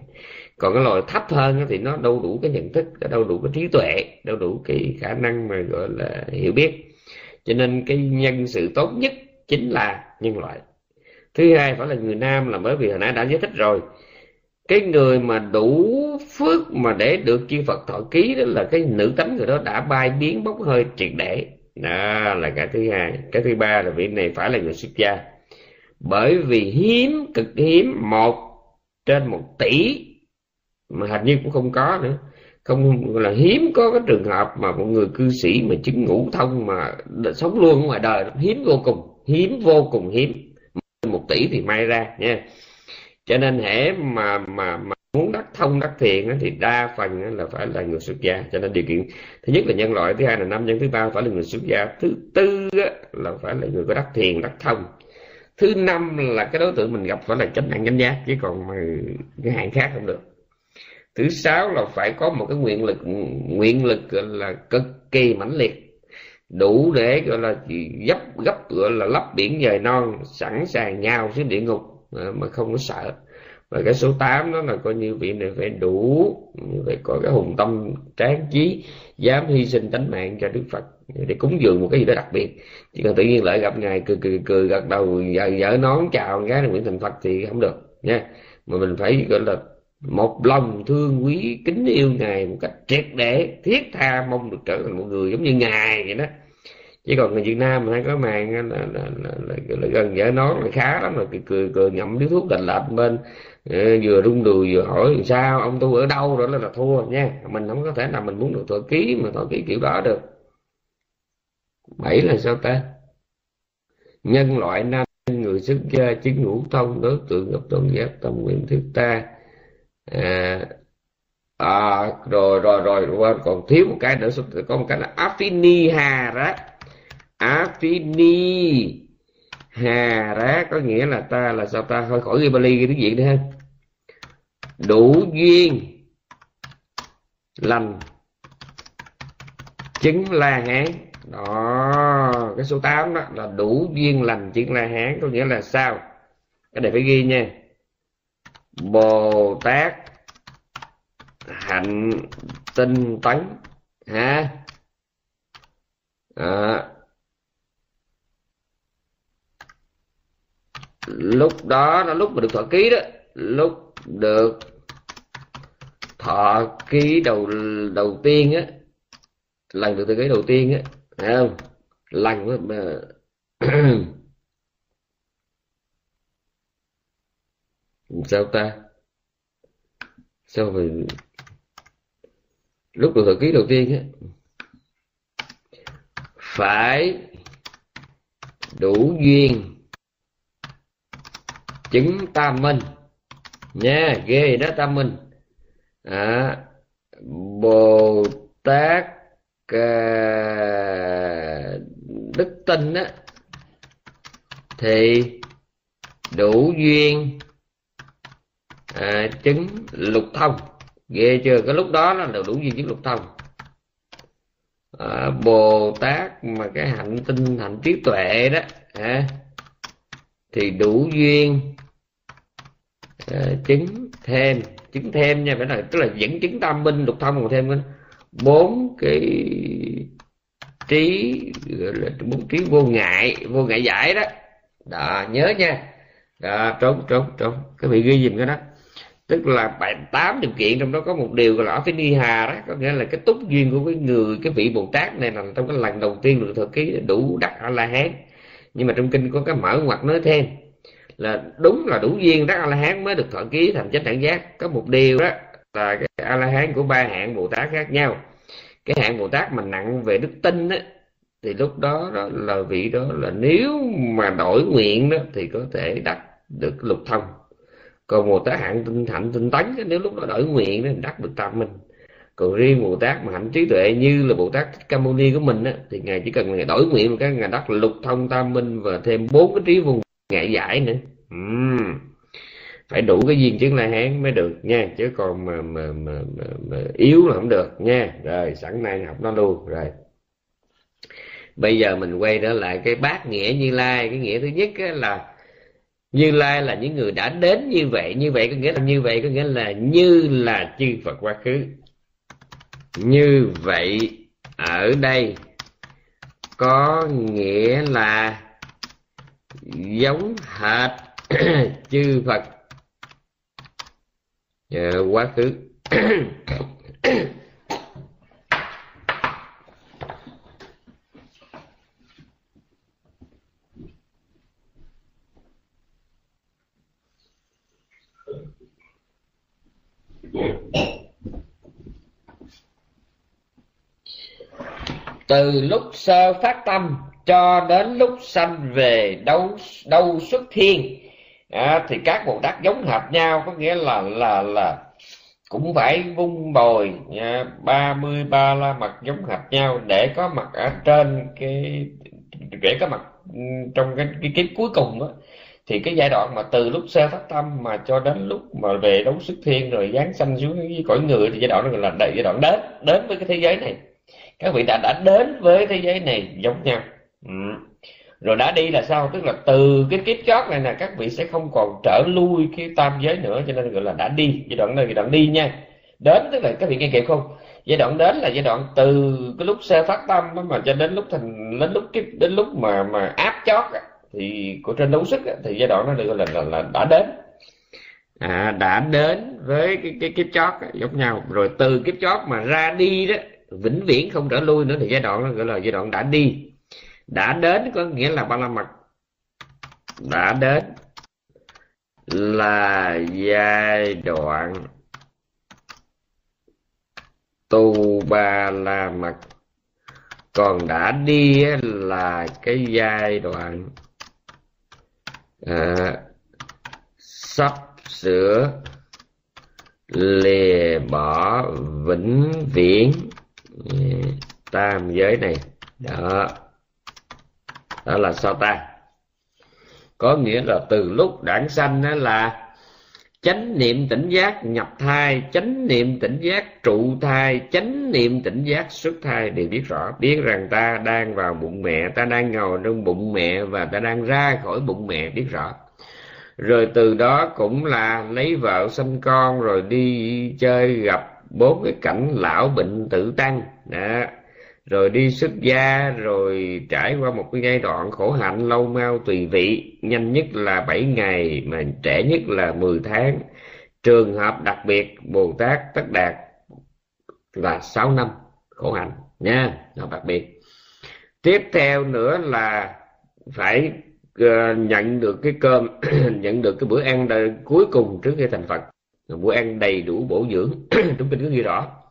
Còn cái loài thấp hơn thì nó đâu đủ cái nhận thức đâu đủ cái trí tuệ đâu đủ cái khả năng mà gọi là hiểu biết. Cho nên cái nhân sự tốt nhất chính là nhân loại. Thứ hai phải là người nam là bởi vì hồi nãy đã giải thích rồi. Cái người mà đủ phước mà để được chư Phật thọ ký đó là cái nữ tánh người đó đã bay biến bốc hơi triệt để đó là cái thứ hai. Cái thứ ba là vị này phải là người xuất gia. Bởi vì hiếm, cực hiếm, một trên một tỷ, mà hình như cũng không có nữa. Không là hiếm có cái trường hợp mà một người cư sĩ mà chứng ngũ thông mà sống luôn ngoài đời. Hiếm vô cùng, hiếm vô cùng hiếm. Một tỷ thì may ra nha. Cho nên hễ mà mà mà muốn đắc thông, đắc thiện thì đa phần là phải là người xuất gia, cho nên điều kiện thứ nhất là nhân loại, thứ hai là nam nhân, thứ ba phải là người xuất gia. Thứ tư là phải là người có đắc thiền đắc thông. Thứ năm là cái đối tượng mình gặp phải là chánh nạn chánh giác chứ còn cái hạng khác không được. Thứ sáu là phải có một cái nguyện lực nguyện lực là, cực kỳ mãnh liệt. Đủ để, gọi là, gấp gấp gọi là lấp biển dời non, sẵn sàng nhau xuống địa ngục, mà không có sợ và cái số 8 đó là coi như vị này phải đủ phải có cái hùng tâm tráng trí dám hy sinh tánh mạng cho Đức Phật để cúng dường một cái gì đó đặc biệt. Chỉ cần tự nhiên lại gặp ngài cười cười cười gật đầu dở, dở nón chào cái là nguyện thành Phật thì không được nha. Mà mình phải gọi là một lòng thương quý kính yêu ngài một cách triệt để thiết tha mong được trở thành một người giống như ngài vậy đó chứ còn người Việt Nam hay có màn là, là, là, là, là gần vợ nó là khá lắm rồi. Cười cười, cười ngậm điếu thuốc lạnh lạnh bên vừa rung đùi vừa hỏi sao ông tu ở đâu? Đó là, là thua nha. Mình không có thể nào mình muốn được thọ ký mà thọ ký kiểu đó được. Bảy là sao ta? Nhân loại nam người xuất gia chứng ngũ thông đối tượng gặp tôn giác tâm nguyện thiết ta à, à, rồi rồi rồi quên còn thiếu một cái nữa có một cái là affini hà đó affini hà rá có nghĩa là ta là sao ta? Hơi khỏi ghi bali ghi tiếng việt đi ha. Đủ duyên lành chứng la hán. Đó cái số 8 đó là đủ duyên lành chứng la hán có nghĩa là sao? Cái này phải ghi nha. Bồ tát hạnh tinh tấn ha? À, lúc đó, nó lúc mà được thọ ký đó, lúc được thọ ký đầu đầu tiên á, lần được thọ ký đầu tiên á, thấy không? Lần mà sao ta? Sao mà lúc được thọ ký đầu tiên á, phải đủ duyên chứng tam minh nha ghê đó tam minh à, bồ tát à, đức tinh á thì đủ duyên à, chứng lục thông. Ghê chưa? Cái lúc đó là đủ duyên chứng lục thông. À, bồ tát mà cái hạnh tinh hạnh trí tuệ đó à, thì đủ duyên. Ờ, chứng thêm chứng thêm nha phải là tức là dẫn chứng tam minh lục thông còn thêm bốn cái trí gọi là bốn trí vô ngại vô ngại giải đó. Đó nhớ nha. Đó, trốn trốn trốn. Cái bị ghi dùm cái đó. Tức là bảy tám điều kiện trong đó có một điều gọi là phải ni hà đó. Có nghĩa là cái túc duyên của cái người cái vị bồ tát này là trong cái lần đầu tiên được thực cái đủ đắc a la hán. Nhưng mà trong kinh có cái mở ngoặt nói thêm là đúng là đủ duyên đắc a la hán mới được thọ ký thành chánh đẳng giác. Có một điều đó là cái a la hán của ba hạng bồ tát khác nhau. Cái hạng bồ tát mà nặng về đức tin á thì lúc đó, đó là vị đó là nếu mà đổi nguyện đó thì có thể đắc được lục thông còn bồ tát hạng tinh hạnh tinh tấn nếu lúc đó đổi nguyện đó đắc được tam minh. Còn riêng bồ tát mà hạnh trí tuệ như là bồ tát ca mâu ni của mình á thì ngài chỉ cần ngài đổi nguyện một cái ngài đắc lục thông tam minh và thêm bốn cái trí vùng ngại giải nữa. Uhm. phải đủ cái duyên chứng la hán mới được nha chứ còn mà mà, mà, mà, mà yếu là không được nha. Rồi sẵn nay học nó luôn rồi. Bây giờ mình quay trở lại cái bát nghĩa như lai. Cái nghĩa thứ nhất là như lai là những người đã đến như vậy. Như vậy có nghĩa là như vậy có nghĩa là như là chư phật quá khứ. Như vậy ở đây có nghĩa là giống hệt chư Phật. À, quá khứ. Từ lúc sơ phát tâm cho đến lúc sanh về đâu đâu xuất thiên à, thì các bồ tát giống hệt nhau có nghĩa là là là cũng phải vung bồi à, ba mươi ba la mặt giống hệt nhau để có mặt ở trên cái để có mặt ừ, trong cái, cái kiếp cuối cùng đó thì cái giai đoạn mà từ lúc sơ phát tâm mà cho đến lúc mà về đấu xuất thiên rồi giáng sanh xuống với cõi người thì giai đoạn đó là giai đoạn đến đến với cái thế giới này. Các vị đã đã đến với thế giới này giống nhau ừ. rồi đã đi là sao? Tức là từ cái kiếp chót này nè các vị sẽ không còn trở lui cái tam giới nữa cho nên gọi là đã đi. Giai đoạn này giai đoạn đi nha. Đến tức là các vị nghe kịp không? Giai đoạn đến là giai đoạn từ cái lúc sơ phát tâm mà cho đến lúc thành đến lúc cái đến lúc mà mà áp chót thì của trên đấu sức thì giai đoạn nó được gọi là, là, là đã đến. À, đã đến với cái cái kiếp chót giống nhau. Rồi từ kiếp chót mà ra đi đó vĩnh viễn không trở lui nữa thì giai đoạn nó gọi là giai đoạn đã đi đã đến có nghĩa là ba la mật. Đã đến là giai đoạn tu ba la mật. Còn đã đi là cái giai đoạn à, sắp sửa lìa bỏ vĩnh viễn ừ, tam giới này. Đó đó là sao ta? Có nghĩa là từ lúc đản sanh đó là chánh niệm tỉnh giác nhập thai, chánh niệm tỉnh giác trụ thai, chánh niệm tỉnh giác xuất thai. Đều biết rõ, biết rằng ta đang vào bụng mẹ, ta đang ngồi trong bụng mẹ và ta đang ra khỏi bụng mẹ, biết rõ. Rồi từ đó cũng là lấy vợ sinh con, rồi đi chơi gặp bốn cái cảnh lão bệnh tử tăng. Đó rồi đi xuất gia rồi trải qua một cái giai đoạn khổ hạnh lâu mau tùy vị. Nhanh nhất là 7 ngày mà trẻ nhất là 10 tháng. Trường hợp đặc biệt Bồ Tát Tất Đạt là 6 năm khổ hạnh nha nó đặc biệt. Tiếp theo nữa là phải uh, nhận được cái cơm nhận được cái bữa ăn cuối cùng trước khi thành Phật. Bữa ăn đầy đủ bổ dưỡng. Chúng kinh có ghi rõ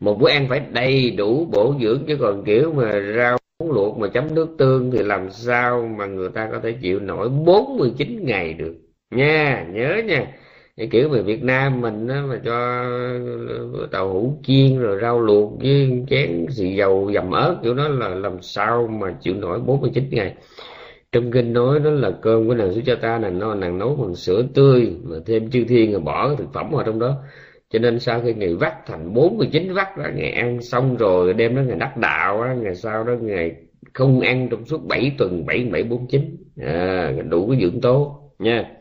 một bữa ăn phải đầy đủ bổ dưỡng chứ còn kiểu mà rau muống luộc mà chấm nước tương thì làm sao mà người ta có thể chịu nổi 49 ngày được? Nha nhớ nha. Cái kiểu về Việt Nam mình á, mà cho tàu hũ chiên rồi rau luộc với chén xì dầu dầm ớt kiểu đó là làm sao mà chịu nổi 49 ngày. Trong kinh nói đó là cơm của nàng xuất cho ta là nó nàng nấu bằng sữa tươi mà thêm chư thiên rồi bỏ thực phẩm vào trong đó cho nên sau khi ngày vắt thành 49 vắt đó ngày ăn xong rồi đêm đó ngày đắc đạo đó, ngày sau đó ngày không ăn trong suốt 7 tuần 7 7 49 à, đủ cái dưỡng tố nha.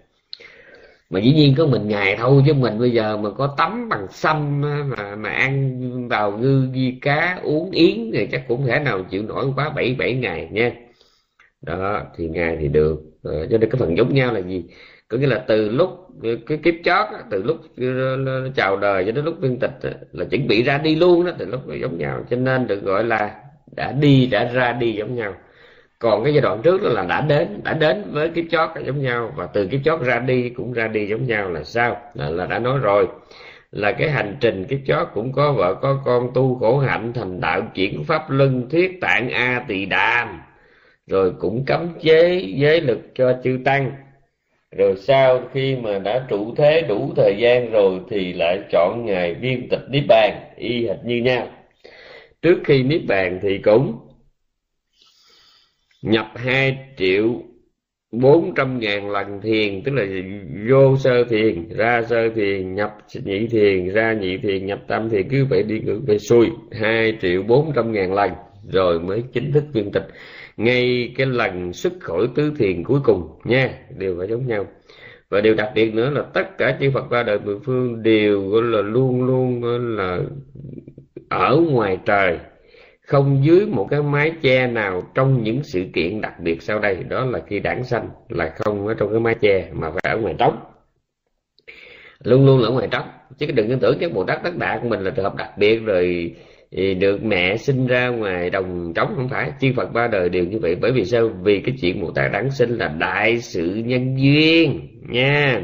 Mà dĩ nhiên có mình ngày thôi chứ mình bây giờ mà có tắm bằng xăm mà mà ăn vào ngư di cá uống yến thì chắc cũng thể nào chịu nổi quá bảy bảy ngày nha. Đó thì ngày thì được. À, cho nên cái phần giống nhau là gì? Có nghĩa là từ lúc cái kiếp chót từ lúc ờ, chào đời cho đến lúc viên tịch là chuẩn bị ra đi luôn đó từ lúc giống nhau. Cho nên được gọi là đã đi đã ra đi giống nhau. Còn cái giai đoạn trước đó là đã đến đã đến với kiếp chót giống nhau và từ kiếp chót ra đi cũng ra đi giống nhau là sao? Là, là đã nói rồi là cái hành trình kiếp chót cũng có vợ có con tu khổ hạnh thành đạo chuyển pháp luân thuyết tạng a tỳ đàm rồi cũng cấm chế giới lực cho chư tăng rồi sau khi mà đã trụ thế đủ thời gian rồi thì lại chọn ngày viên tịch niết bàn, y hệt như nhau. Trước khi niết bàn thì cũng nhập hai triệu bốn trăm ngàn lần thiền, tức là vô sơ thiền, ra sơ thiền, nhập nhị thiền, ra nhị thiền, nhập tam thiền, cứ vậy đi ngược về xuôi hai triệu bốn trăm ngàn lần, rồi mới chính thức viên tịch ngay cái lần xuất khỏi tứ thiền cuối cùng nha, đều phải giống nhau. Và điều đặc biệt nữa là tất cả chư Phật ba đời mười phương đều, gọi là, luôn luôn là, ở ngoài trời, không dưới một cái mái che nào trong những sự kiện đặc biệt sau đây. Đó là khi đảng sanh, là không ở trong cái mái che mà phải ở ngoài trống. Luôn luôn ở ngoài trống. Chứ đừng tưởng cái bồ tát tất đạt mình là trường hợp đặc biệt rồi thì được mẹ sinh ra ngoài đồng trống không phải. Chư Phật ba đời đều như vậy. Bởi vì sao? Vì cái chuyện Bồ Tát đáng sinh là đại sự nhân duyên, nha.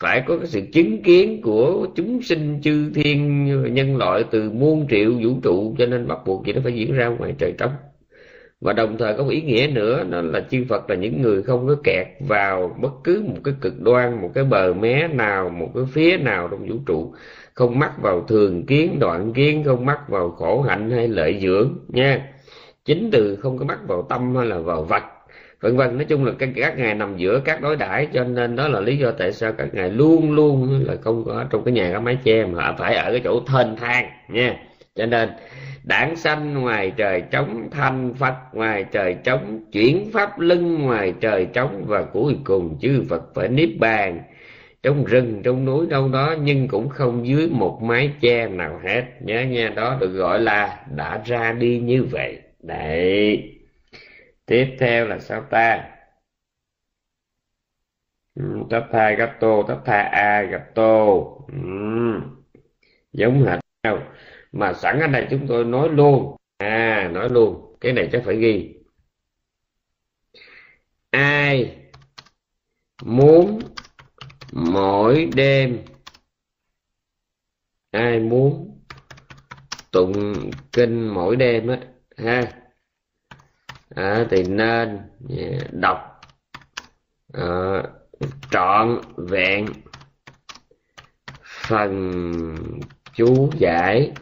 Phải có cái sự chứng kiến của chúng sinh chư thiên nhân loại từ muôn triệu vũ trụ, cho nên bắt buộc gì nó phải diễn ra ngoài trời trống. Và đồng thời có một ý nghĩa nữa, đó là chư Phật là những người không có kẹt vào bất cứ một cái cực đoan, một cái bờ mé nào, một cái phía nào trong vũ trụ không mắc vào thường kiến đoạn kiến không mắc vào khổ hạnh hay lợi dưỡng nha. Chính từ không có mắc vào tâm hay là vào vật vân vân. Nói chung là các, các ngài nằm giữa các đối đãi cho nên đó là lý do tại sao các ngài luôn luôn là không có trong cái nhà có mái che mà phải ở cái chỗ thênh thang nha. Cho nên đảng sanh ngoài trời trống thanh phật ngoài trời trống chuyển pháp lưng ngoài trời trống và cuối cùng chư phật phải niết bàn trong rừng, trong núi đâu đó, nhưng cũng không dưới một mái che nào hết. Nhớ nha đó, được gọi là đã ra đi như vậy. Đấy. Tiếp theo là sao ta? Ừ, tha gato tha a gato ừ. giống hệt nhau. Mà sẵn ở đây chúng tôi nói luôn. À nói luôn. Cái này chắc phải ghi. Ai muốn mỗi đêm ai muốn tụng kinh mỗi đêm á ha. À, thì nên à, đọc à, trọn vẹn phần chú giải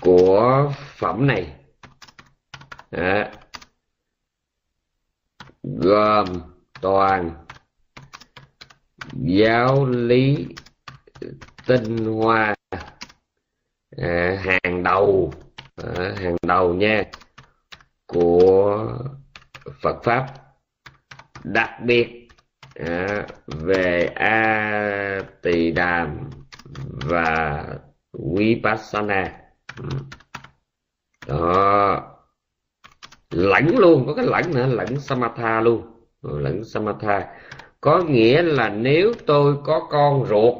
của phẩm này. À, gồm toàn giáo lý tinh hoa à, hàng đầu à, hàng đầu nha của Phật pháp. Đặc biệt à, về a tỳ đàm và vipassana. Đó. Lẫn luôn có cái lẫn nữa lẫn samatha luôn. Lẫn samatha có nghĩa là nếu tôi có con ruột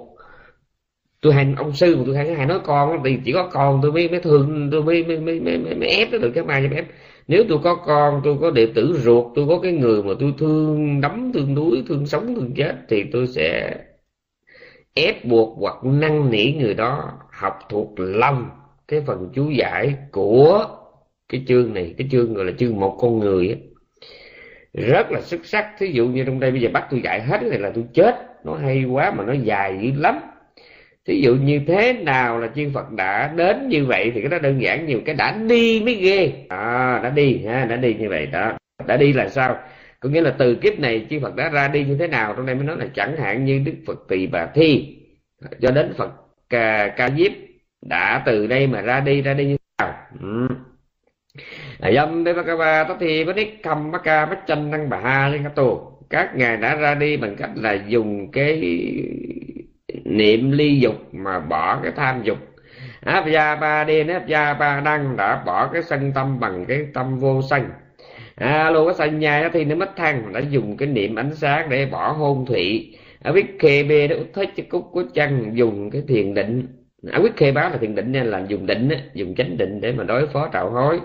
tôi hay ông sư của tôi hay hay nói con thì chỉ có con tôi mới mới thương tôi mới mới mới mới, mới, mới ép nó được cái mai cho ép nếu tôi có con tôi có đệ tử ruột tôi có cái người mà tôi thương đắm thương đuối thương sống thương chết thì tôi sẽ ép buộc hoặc năn nỉ người đó học thuộc lòng cái phần chú giải của cái chương này. Cái chương gọi là chương một con người ấy rất là xuất sắc. Thí dụ như trong đây bây giờ bắt tôi dạy hết thì là tôi chết. Nó hay quá mà nó dài dữ lắm. Thí dụ như thế nào là chư Phật đã đến như vậy thì cái đó đơn giản nhiều. Cái đã đi mới ghê. À đã đi ha đã đi như vậy đó. Đã đi là sao? Có nghĩa là từ kiếp này chư Phật đã ra đi như thế nào? Trong đây mới nói là chẳng hạn như Đức Phật Tỳ Bà Thi. Cho đến Phật Ca, Ca Diếp đã từ đây mà ra đi ra đi như thế nào? Ừ. Dâm Devakava Bác Ba Maka Machan Nick Khâm Năng Bà Ha Liên Các Các ngài đã ra đi bằng cách là dùng cái niệm ly dục mà bỏ cái tham dục. Áp gia ba đen áp gia ba đăng đã bỏ cái sân tâm bằng cái tâm vô sân alo cái sân nhai thì nó mất thăng đã dùng cái niệm ánh sáng để bỏ hôn thủy ở biết khê bê nó thích chữ cúc của chân dùng cái thiền định. Ở quyết khê báo là thiền định nên là dùng định dùng chánh định để mà đối phó trạo hối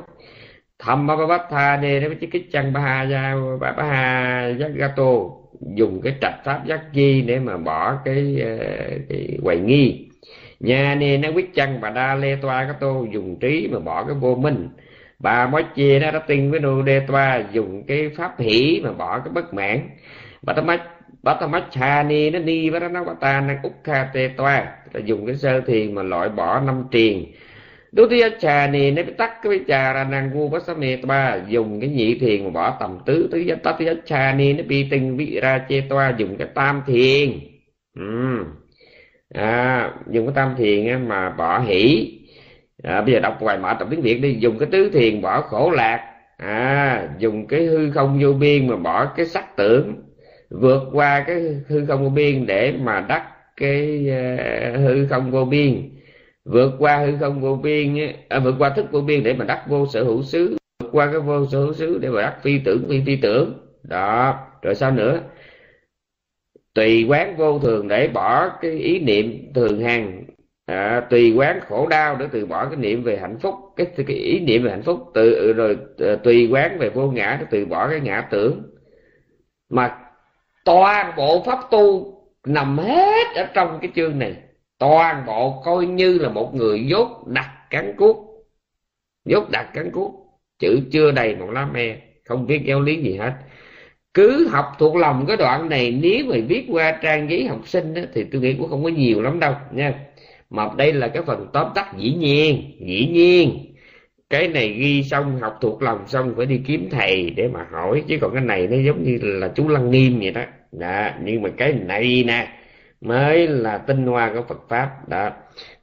thầm ba bát tha nê nó cái chân ba ha ba ba ha giác gato dùng cái trạch pháp giác chi để mà bỏ cái, ờ, cái quầy nghi. Nhà nê nó quyết chân bà đa lê toa cái tô dùng trí mà bỏ cái vô minh. Bà mới chia nó đã tin với nô đê toa dùng cái pháp hỷ mà bỏ cái bất mãn. Bà ta mắt bà ta mắt cha ni nó ni với nó bà ta năng úc kha tê toa. Là dùng cái sơ thiền mà loại bỏ năm triền. Đô ti trà nì nếu tắt cái trà ra năng vu bát mê toa dùng cái nhị thiền mà bỏ tầm tứ tứ nhất tắt giác trà nì nếp bị tinh vị ra chê toa dùng cái tam thiền. Ừ. à, dùng cái tam thiền mà bỏ hỷ. À, bây giờ đọc vài mở tập tiếng việt đi dùng cái tứ thiền bỏ khổ lạc. À, dùng cái hư không vô biên mà bỏ cái sắc tưởng. Vượt qua cái hư không vô biên để mà đắc cái uh, hư không vô biên vượt qua hư không vô biên à, vượt qua thức vô biên để mà đắc vô sở hữu xứ. Vượt qua cái vô sở hữu xứ để mà đắc phi tưởng phi phi tưởng. Đó rồi sao nữa? Tùy quán vô thường để bỏ cái ý niệm thường hằng. À, tùy quán khổ đau để từ bỏ cái niệm về hạnh phúc. Cái, cái ý niệm về hạnh phúc từ rồi ờ, tùy quán về vô ngã để từ bỏ cái ngã tưởng. Mà toàn bộ pháp tu nằm hết ở trong cái chương này toàn bộ coi như là một người dốt đặt cắn cuốc dốt đặt cắn cuốc chữ chưa đầy một lá me không biết giáo lý gì hết. Cứ học thuộc lòng cái đoạn này nếu mà viết qua trang giấy học sinh đó, thì tôi nghĩ cũng không có nhiều lắm đâu nha. Mà đây là cái phần tóm tắt dĩ nhiên dĩ nhiên. Cái này ghi xong học thuộc lòng xong phải đi kiếm thầy để mà hỏi. Chứ còn cái này nó giống như là chú lăng nghiêm vậy đó, đó nhưng mà cái này nè mới là tinh hoa của Phật pháp, đó.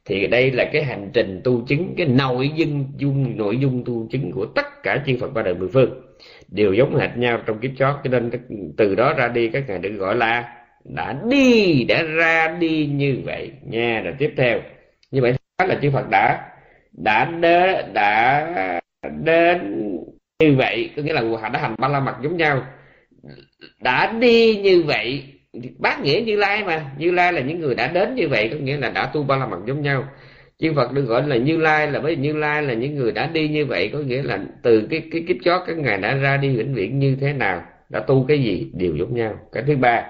Thì đây là cái hành trình tu chứng, cái nội dung dung, nội dung tu chứng của tất cả chư Phật ba đời mười phương. Đều giống hệt nhau trong kiếp chót, cho nên từ đó ra đi, các ngài được gọi là đã đi, đã ra đi như vậy. Nha, rồi tiếp theo. Như vậy là chư Phật đã đã đến đã đến như vậy. Có nghĩa là họ đã hành ba la mật giống nhau. Đã đi như vậy bác nghĩa như lai mà. Như lai là những người đã đến như vậy có nghĩa là đã tu ba la mật giống nhau. Chư Phật được gọi là Như Lai là bởi Như Lai là những người đã đi như vậy có nghĩa là từ cái cái kiếp chót các ngài đã ra đi vĩnh viễn như thế nào đã tu cái gì đều giống nhau. Cái thứ ba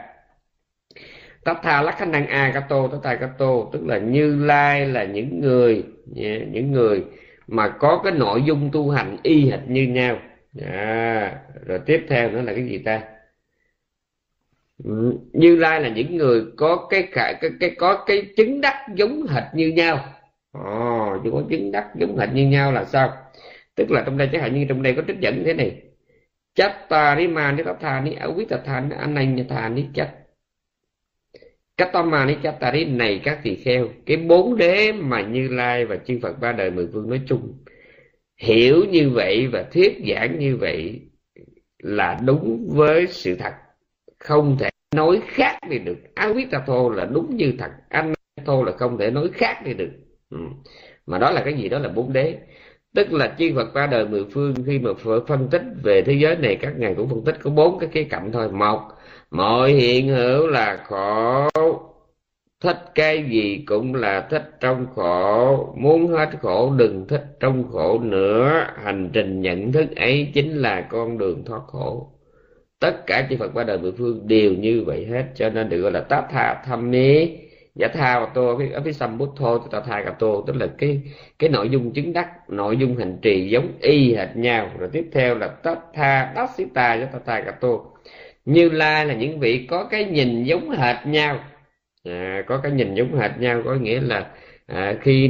Tát tha lắc khánh năng a tô tát tha tô tức là Như Lai là những người những người mà có cái nội dung tu hành y hệt như nhau. À, rồi tiếp theo nữa là cái gì ta? Ừ, như lai là những người có cái khả cái, cái có cái chứng đắc giống hệt như nhau. Ồ oh, chỉ có chứng đắc giống hệt như nhau là sao? Tức là trong đây chẳng hạn như trong đây có trích dẫn thế này. Chát ta ni ma ni tát tha ni áo quyết tát tha ni anh anh tha ni chát. Các tâm ma ni chát ta ni này các tỳ kheo cái bốn đế mà như lai và chư phật ba đời mười phương nói chung hiểu như vậy và thuyết giảng như vậy là đúng với sự thật không thể nói khác đi được. Áo biết ta thô là đúng như thật. Anh thô là không thể nói khác đi được. Ừ. mà đó là cái gì? Đó là bốn đế. Tức là chư Phật ba đời mười phương, khi mà phân tích về thế giới này, các ngài cũng phân tích có bốn cái khía cạnh thôi. Một, mọi hiện hữu là khổ. Thích cái gì cũng là thích trong khổ. Muốn hết khổ, đừng thích trong khổ nữa. Hành trình nhận thức ấy chính là con đường thoát khổ tất cả chư Phật ba đời mười phương đều như vậy hết. Cho nên được gọi là tát tha tham mê. Giả tha và tô ở phía sâm bút thô tát tha cà tô tức là cái cái nội dung chứng đắc nội dung hành trì giống y hệt nhau. Rồi tiếp theo là tát tha đắc sĩ ta với tát tha cà tô. Như lai là những vị có cái nhìn giống hệt nhau. À, có cái nhìn giống hệt nhau có nghĩa là à, khi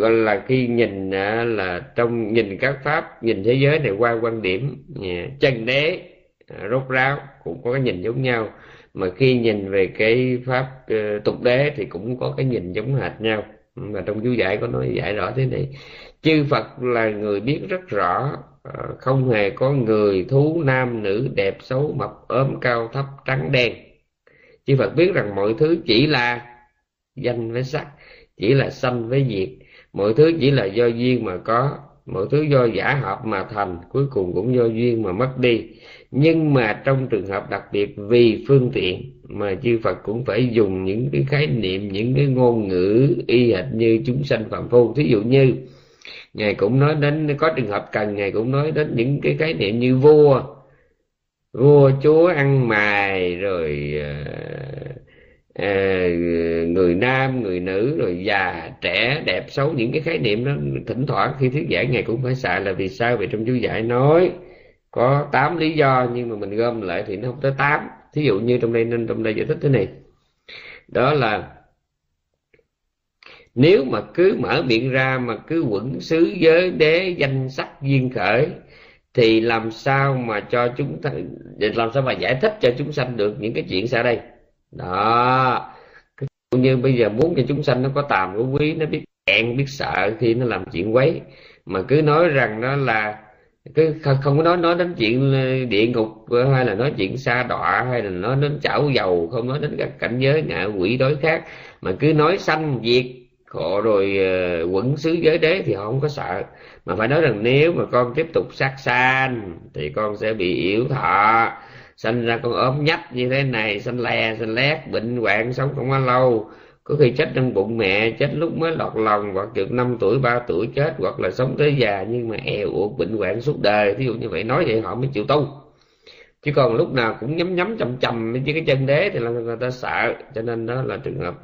gọi là khi nhìn à, là trong nhìn các pháp nhìn thế giới này qua quan điểm à, chân đế. À, rốt ráo cũng có cái nhìn giống nhau. Mà khi nhìn về cái pháp uh, tục đế thì cũng có cái nhìn giống hệt nhau. Mà trong chú giải có nói giải rõ thế này chư phật là người biết rất rõ ờ, không hề có người thú nam nữ đẹp xấu mập ốm cao thấp trắng đen. Chư Phật biết rằng mọi thứ chỉ là danh với sắc chỉ là sanh với diệt. Mọi thứ chỉ là do duyên mà có mọi thứ do giả hợp mà thành cuối cùng cũng do duyên mà mất đi nhưng mà trong trường hợp đặc biệt vì phương tiện mà chư Phật cũng phải dùng những cái khái niệm những cái ngôn ngữ y hệt như chúng sanh phạm phu. Thí dụ như ngài cũng nói đến có trường hợp cần ngài cũng nói đến những cái khái niệm như vua. Vua chúa ăn mài rồi uh, uh, người nam người nữ rồi già trẻ đẹp xấu những cái khái niệm đó thỉnh thoảng khi thuyết giảng ngài cũng phải xài là vì sao vậy trong chú giải nói có tám lý do nhưng mà mình gom lại thì nó không tới tám. Thí dụ như trong đây nên trong đây giải thích thế này. Đó là nếu mà cứ mở miệng ra mà cứ quẩn xứ giới đế danh sắc duyên khởi, thì làm sao mà cho chúng ta, làm sao mà giải thích cho chúng sanh được những cái chuyện sau đây? Đó. Như bây giờ muốn cho chúng sanh nó có tàm có quý, nó biết hẹn biết sợ khi nó làm chuyện quấy, mà cứ nói rằng nó là cứ không có nói nói đến chuyện ờ, địa ngục ờ, hay là nói chuyện xa đọa hay là nói đến chảo dầu không nói đến các cảnh giới ngạ quỷ đối khác. Mà cứ nói sanh diệt khổ rồi uh, quẩn xứ giới đế thì họ không có sợ. Mà phải nói rằng nếu mà con tiếp tục sát sanh thì con sẽ bị yếu thọ. Sanh ra con ốm nhách như thế này sanh lè sanh lét bệnh hoạn sống không có lâu có khi chết trong bụng mẹ, chết lúc mới lọt lòng, hoặc được năm tuổi, ba tuổi chết, hoặc là sống tới già nhưng mà eo uột bệnh hoạn suốt đời. Thí dụ như vậy, nói vậy họ mới chịu tu. Chứ còn lúc nào cũng nhắm nhắm chầm chầm với cái chân đế thì là người ta sợ. Cho nên đó là trường hợp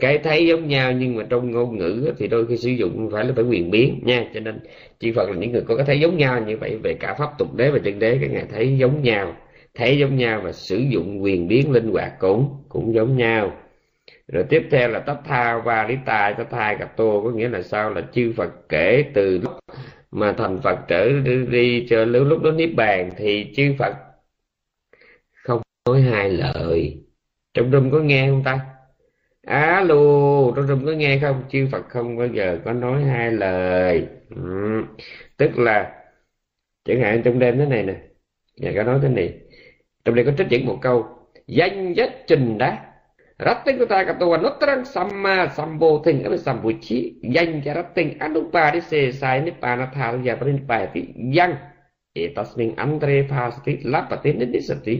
cái thấy giống nhau, nhưng mà trong ngôn ngữ thì đôi khi sử dụng phải là phải quyền biến nha. Cho nên chỉ phật là những người có cái thấy giống nhau như vậy, về cả pháp tục đế và chân đế các ngài thấy giống nhau, thấy giống nhau và sử dụng quyền biến linh hoạt cũng cũng giống nhau rồi tiếp theo là tát tha va lý tài tát thai cà tô có nghĩa là sao? Là chư phật kể từ lúc mà thành phật trở đi cho lúc đó niết bàn thì chư phật không nói hai lời. Trong rung có nghe không ta? Alo trong rung có nghe không? Chư Phật không bao giờ có nói hai lời. Ừ. tức là, chẳng hạn trong đêm thế này nè nhà có nói thế này. Trong đây có trích dẫn một câu, danh nhất trình đá. Rating ta katua nutrang samma sambo ting apa sambuci yang jarating se sai ni panatha ya prinipati yang etasming andre phasati lapati nidisati.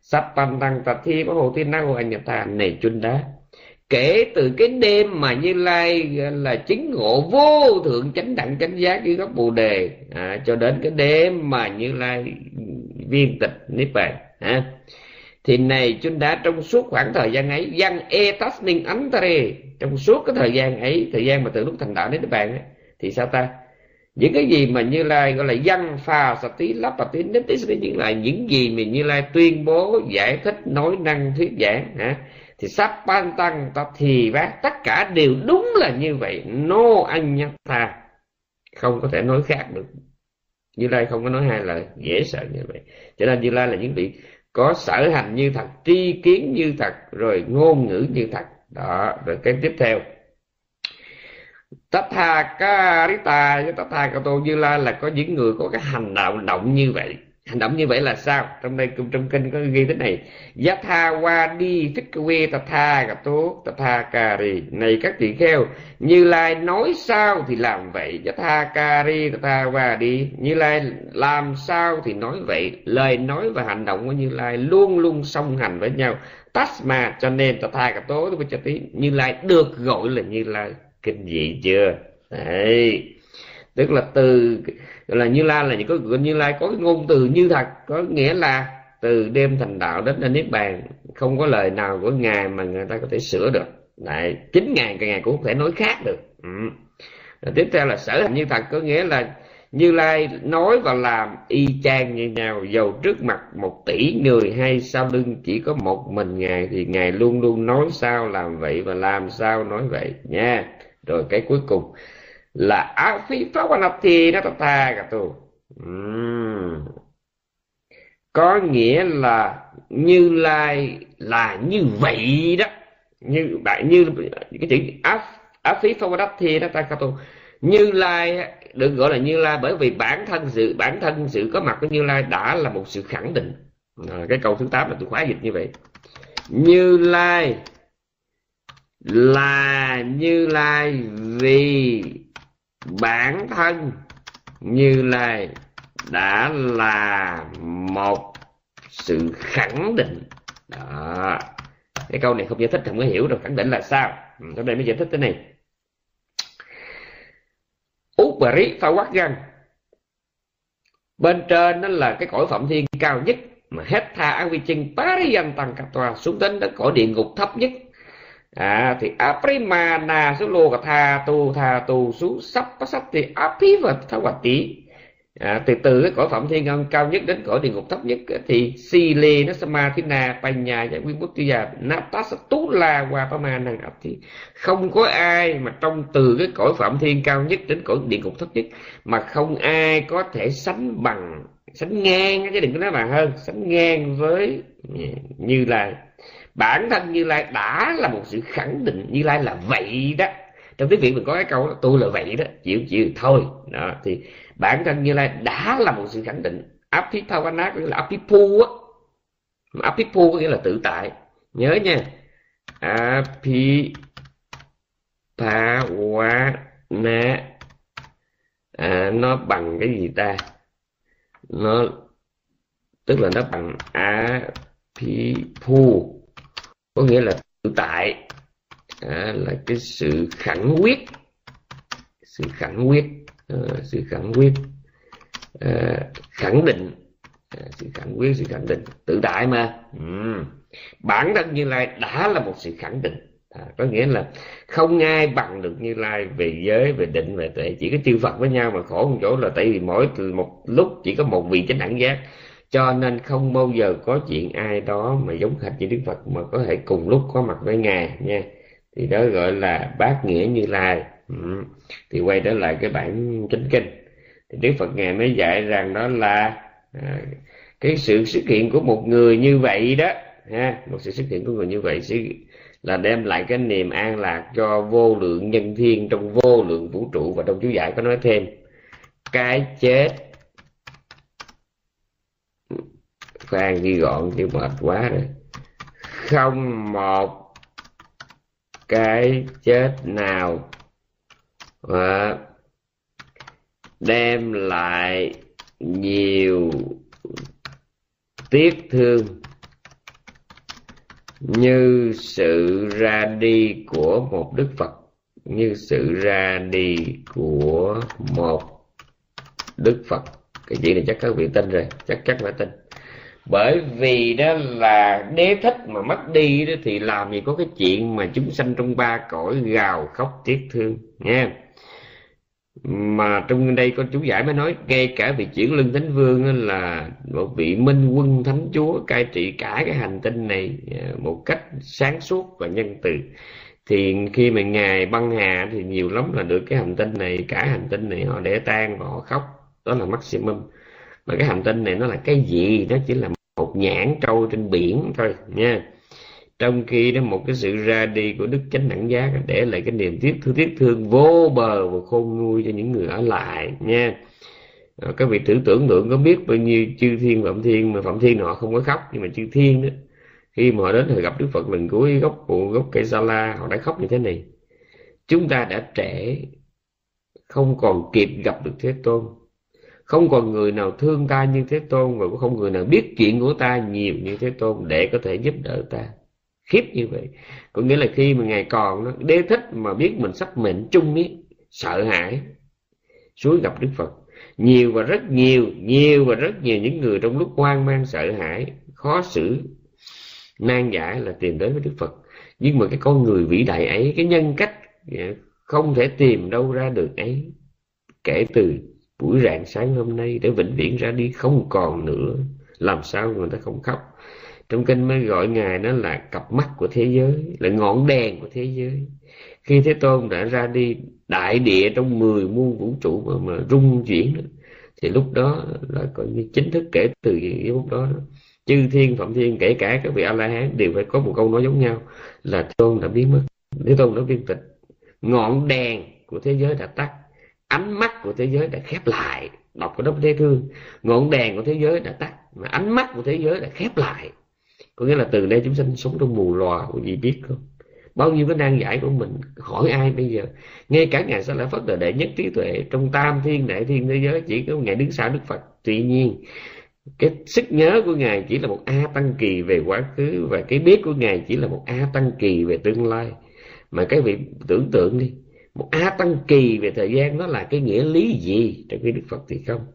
Sapantang tathi có hồ thiên năng anh ta này chun đá kể từ cái đêm mà như lai là chứng ngộ vô thượng chánh đẳng chánh giác dưới góc bồ đề. À, cho đến cái đêm mà như lai viên tịch niết bàn à thì này chúng đã trong suốt khoảng thời gian ấy văn etasmin antare trong suốt cái thời gian ấy thời gian mà từ lúc thành đạo đến các bạn ấy, thì sao ta? Những cái gì mà như lai gọi là văn pha sa tí lắp và tí đến tí những là những gì mà như lai tuyên bố giải thích nói năng thuyết giảng hả? Thì sắp ban tăng ta thì bác tất cả đều đúng là như vậy. No anh nhắc ta không có thể nói khác được. Như lai không có nói hai lời dễ sợ như vậy. Cho nên như lai là những vị có sở hành như thật, tri kiến như thật, rồi ngôn ngữ như thật. Đó, rồi cái tiếp theo. Tatha Karita với Tatha Kato Như La là có những người có cái hành đạo động như vậy hành động như vậy là sao? Trong đây, trong kinh có ghi thế này. Yatha wadi phikawe tatha gato tatha kari này các tỳ kheo, như lai nói sao thì làm vậy? Yatha kari tatha đi như lai làm sao thì nói vậy? Lời nói và hành động của như lai luôn luôn song hành với nhau. Tasma cho nên tatha cho tí. Như lai được gọi là như lai. Kinh dị chưa? Đấy. Tức là từ là như lai là những có như lai có cái ngôn từ như thật, có nghĩa là từ đêm thành đạo đến đến niết bàn, không có lời nào của ngài mà người ta có thể sửa được. Lại chính ngài cả ngài cũng không thể nói khác được. Ừ. Rồi tiếp theo là sở hành như thật, có nghĩa là như lai nói và làm y chang như nhau, dầu trước mặt một tỷ người hay sau lưng chỉ có một mình ngài, thì ngài luôn luôn nói sao làm vậy và làm sao nói vậy nha. Rồi cái cuối cùng là Afifawanati Natatagatu uhm. có nghĩa là như lai là như vậy đó. Như bạn như cái chữ cả tu, như lai được gọi là như lai bởi vì bản thân sự bản thân sự có mặt của như lai đã là một sự khẳng định. À, cái câu thứ 8 là tôi khóa dịch như vậy. Như lai là như lai vì bản thân như lai đã là một sự khẳng định. Đó. Cái câu này không giải thích không có hiểu đâu khẳng định là sao. Ừ, sau đây mới giải thích thế này. Upari pha quát găng bên trên đó là cái cõi phạm thiên cao nhất mà hết tha an vi chân pariyan tăng tòa xuống đến đất cõi địa ngục thấp nhất à, thì aprimana số lô tha tu tha tu sú sắp sắp thì api và tha quả tí à, từ từ cái cõi phạm thiên ngân cao nhất đến cõi địa ngục thấp nhất thì si lê nó samathina panya giải quyết bút tiya natasa tú la qua pama năng ập thì không có ai mà trong từ cái cõi phạm thiên cao nhất đến cõi địa ngục thấp nhất mà không ai có thể sánh bằng sánh ngang chứ đừng có nói bằng hơn sánh ngang với ừ, như là bản thân như lai đã là một sự khẳng định. Như lai là vậy đó. Trong tiếng việt mình có cái câu đó, tôi là vậy đó. Chịu chịu thôi. Đó thì bản thân như lai đã là một sự khẳng định. Apipavana có nghĩa là apipu á. Apipu có nghĩa là tự tại. Nhớ nha. Apipavana à, nó bằng cái gì ta? Nó tức là nó bằng apipu có nghĩa là tự tại. À, là cái sự khẳng quyết. Sự khẳng quyết. À, sự khẳng quyết. À, khẳng định. À, sự khẳng quyết sự khẳng định. Tự tại mà. Ừ. bản thân như lai đã là một sự khẳng định. À, có nghĩa là không ai bằng được như lai về giới về định về tuệ. Chỉ có chư phật với nhau mà khổ một chỗ là tại vì mỗi một lúc chỉ có một vị chánh đẳng giác cho nên không bao giờ có chuyện ai đó mà giống hệt như Đức Phật mà có thể cùng lúc có mặt với Ngài nha. Thì đó gọi là bát nghĩa như lai. Ừ. thì quay trở lại cái bản chánh kinh. Thì Đức Phật Ngài mới dạy rằng đó là à, cái sự xuất hiện của một người như vậy đó ha một sự xuất hiện của người như vậy sẽ là đem lại cái niềm an lạc cho vô lượng nhân thiên trong vô lượng vũ trụ. Và trong chú giải có nói thêm cái chết phan ghi gọn chứ mệt quá rồi. Không một cái chết nào. À, đem lại nhiều tiếc thương. Như sự ra đi của một đức phật. Như sự ra đi của một đức phật. Cái chuyện này chắc các vị tin rồi. Chắc chắc phải tin bởi vì đó là đế thích mà mất đi đó, thì làm gì có cái chuyện mà chúng sanh trong ba cõi gào khóc tiếc thương nha mà trong đây có chú giải mới nói, ngay cả vị chuyển lưng thánh vương là một vị minh quân thánh chúa cai trị cả cái hành tinh này à, một cách sáng suốt và nhân từ. Thì khi mà ngài băng hà thì nhiều lắm là được cái hành tinh này, cả hành tinh này họ để tan và họ khóc. Đó là maximum. Mà cái hành tinh này nó là cái gì? Nó chỉ là một nhãn trâu trên biển thôi, nha. Trong khi đó một cái sự ra đi của đức chánh đẳng giác để lại cái niềm tiếc thương tiếc thương vô bờ và khôn nguôi cho những người ở lại, nha. Ờ, các vị thử tưởng tượng có biết bao nhiêu chư thiên phạm thiên mà phạm thiên họ không có khóc, nhưng mà chư thiên đó, khi mà họ đến họ gặp đức phật lần cuối, gốc gốc cây sa la, họ đã khóc như thế này. Chúng ta đã trễ, không còn kịp gặp được thế tôn không còn người nào thương ta như thế tôn và cũng không người nào biết chuyện của ta nhiều như thế tôn để có thể giúp đỡ ta. Khiếp như vậy. Có nghĩa là khi mà ngài còn nó đế thích mà biết mình sắp mệnh chung ấy sợ hãi, suối gặp đức phật. Nhiều và rất nhiều nhiều và rất nhiều những người trong lúc hoang mang, sợ hãi, khó xử, nan giải là tìm đến với đức phật. Nhưng mà cái con người vĩ đại ấy, cái nhân cách dạ, không thể tìm đâu ra được ấy, kể từ buổi rạng sáng hôm nay để vĩnh viễn ra đi không còn nữa. Làm sao người ta không khóc? Trong kinh mới gọi ngài đó là cặp mắt của thế giới là ngọn đèn của thế giới. Khi thế tôn đã ra đi đại địa trong mười muôn vũ trụ mà, mà rung chuyển đó, thì lúc đó là coi như chính thức kể từ cái lúc đó, đó. Chư thiên phạm thiên kể cả các vị a la hán đều phải có một câu nói giống nhau là thế tôn đã biến mất. Thế tôn đã viên tịch. Ngọn đèn của thế giới đã tắt ánh mắt của thế giới đã khép lại, đọc của đốc thế thương. Ngọn đèn của thế giới đã tắt, mà ánh mắt của thế giới đã khép lại. Có nghĩa là từ đây chúng sinh sống trong mù lòa của gì biết không? Bao nhiêu cái nan giải của mình hỏi ai bây giờ? Ngay cả ngài sa la phất là đệ nhất trí tuệ trong tam thiên, đại thiên thế giới, chỉ có ngài đứng sau đức phật. Tuy nhiên, cái sức nhớ của ngài chỉ là một a tăng kỳ về quá khứ, và cái biết của ngài chỉ là một a tăng kỳ về tương lai. Mà cái vị tưởng tượng đi một a tăng kỳ về thời gian nó là cái nghĩa lý gì trong khi đức phật thì không?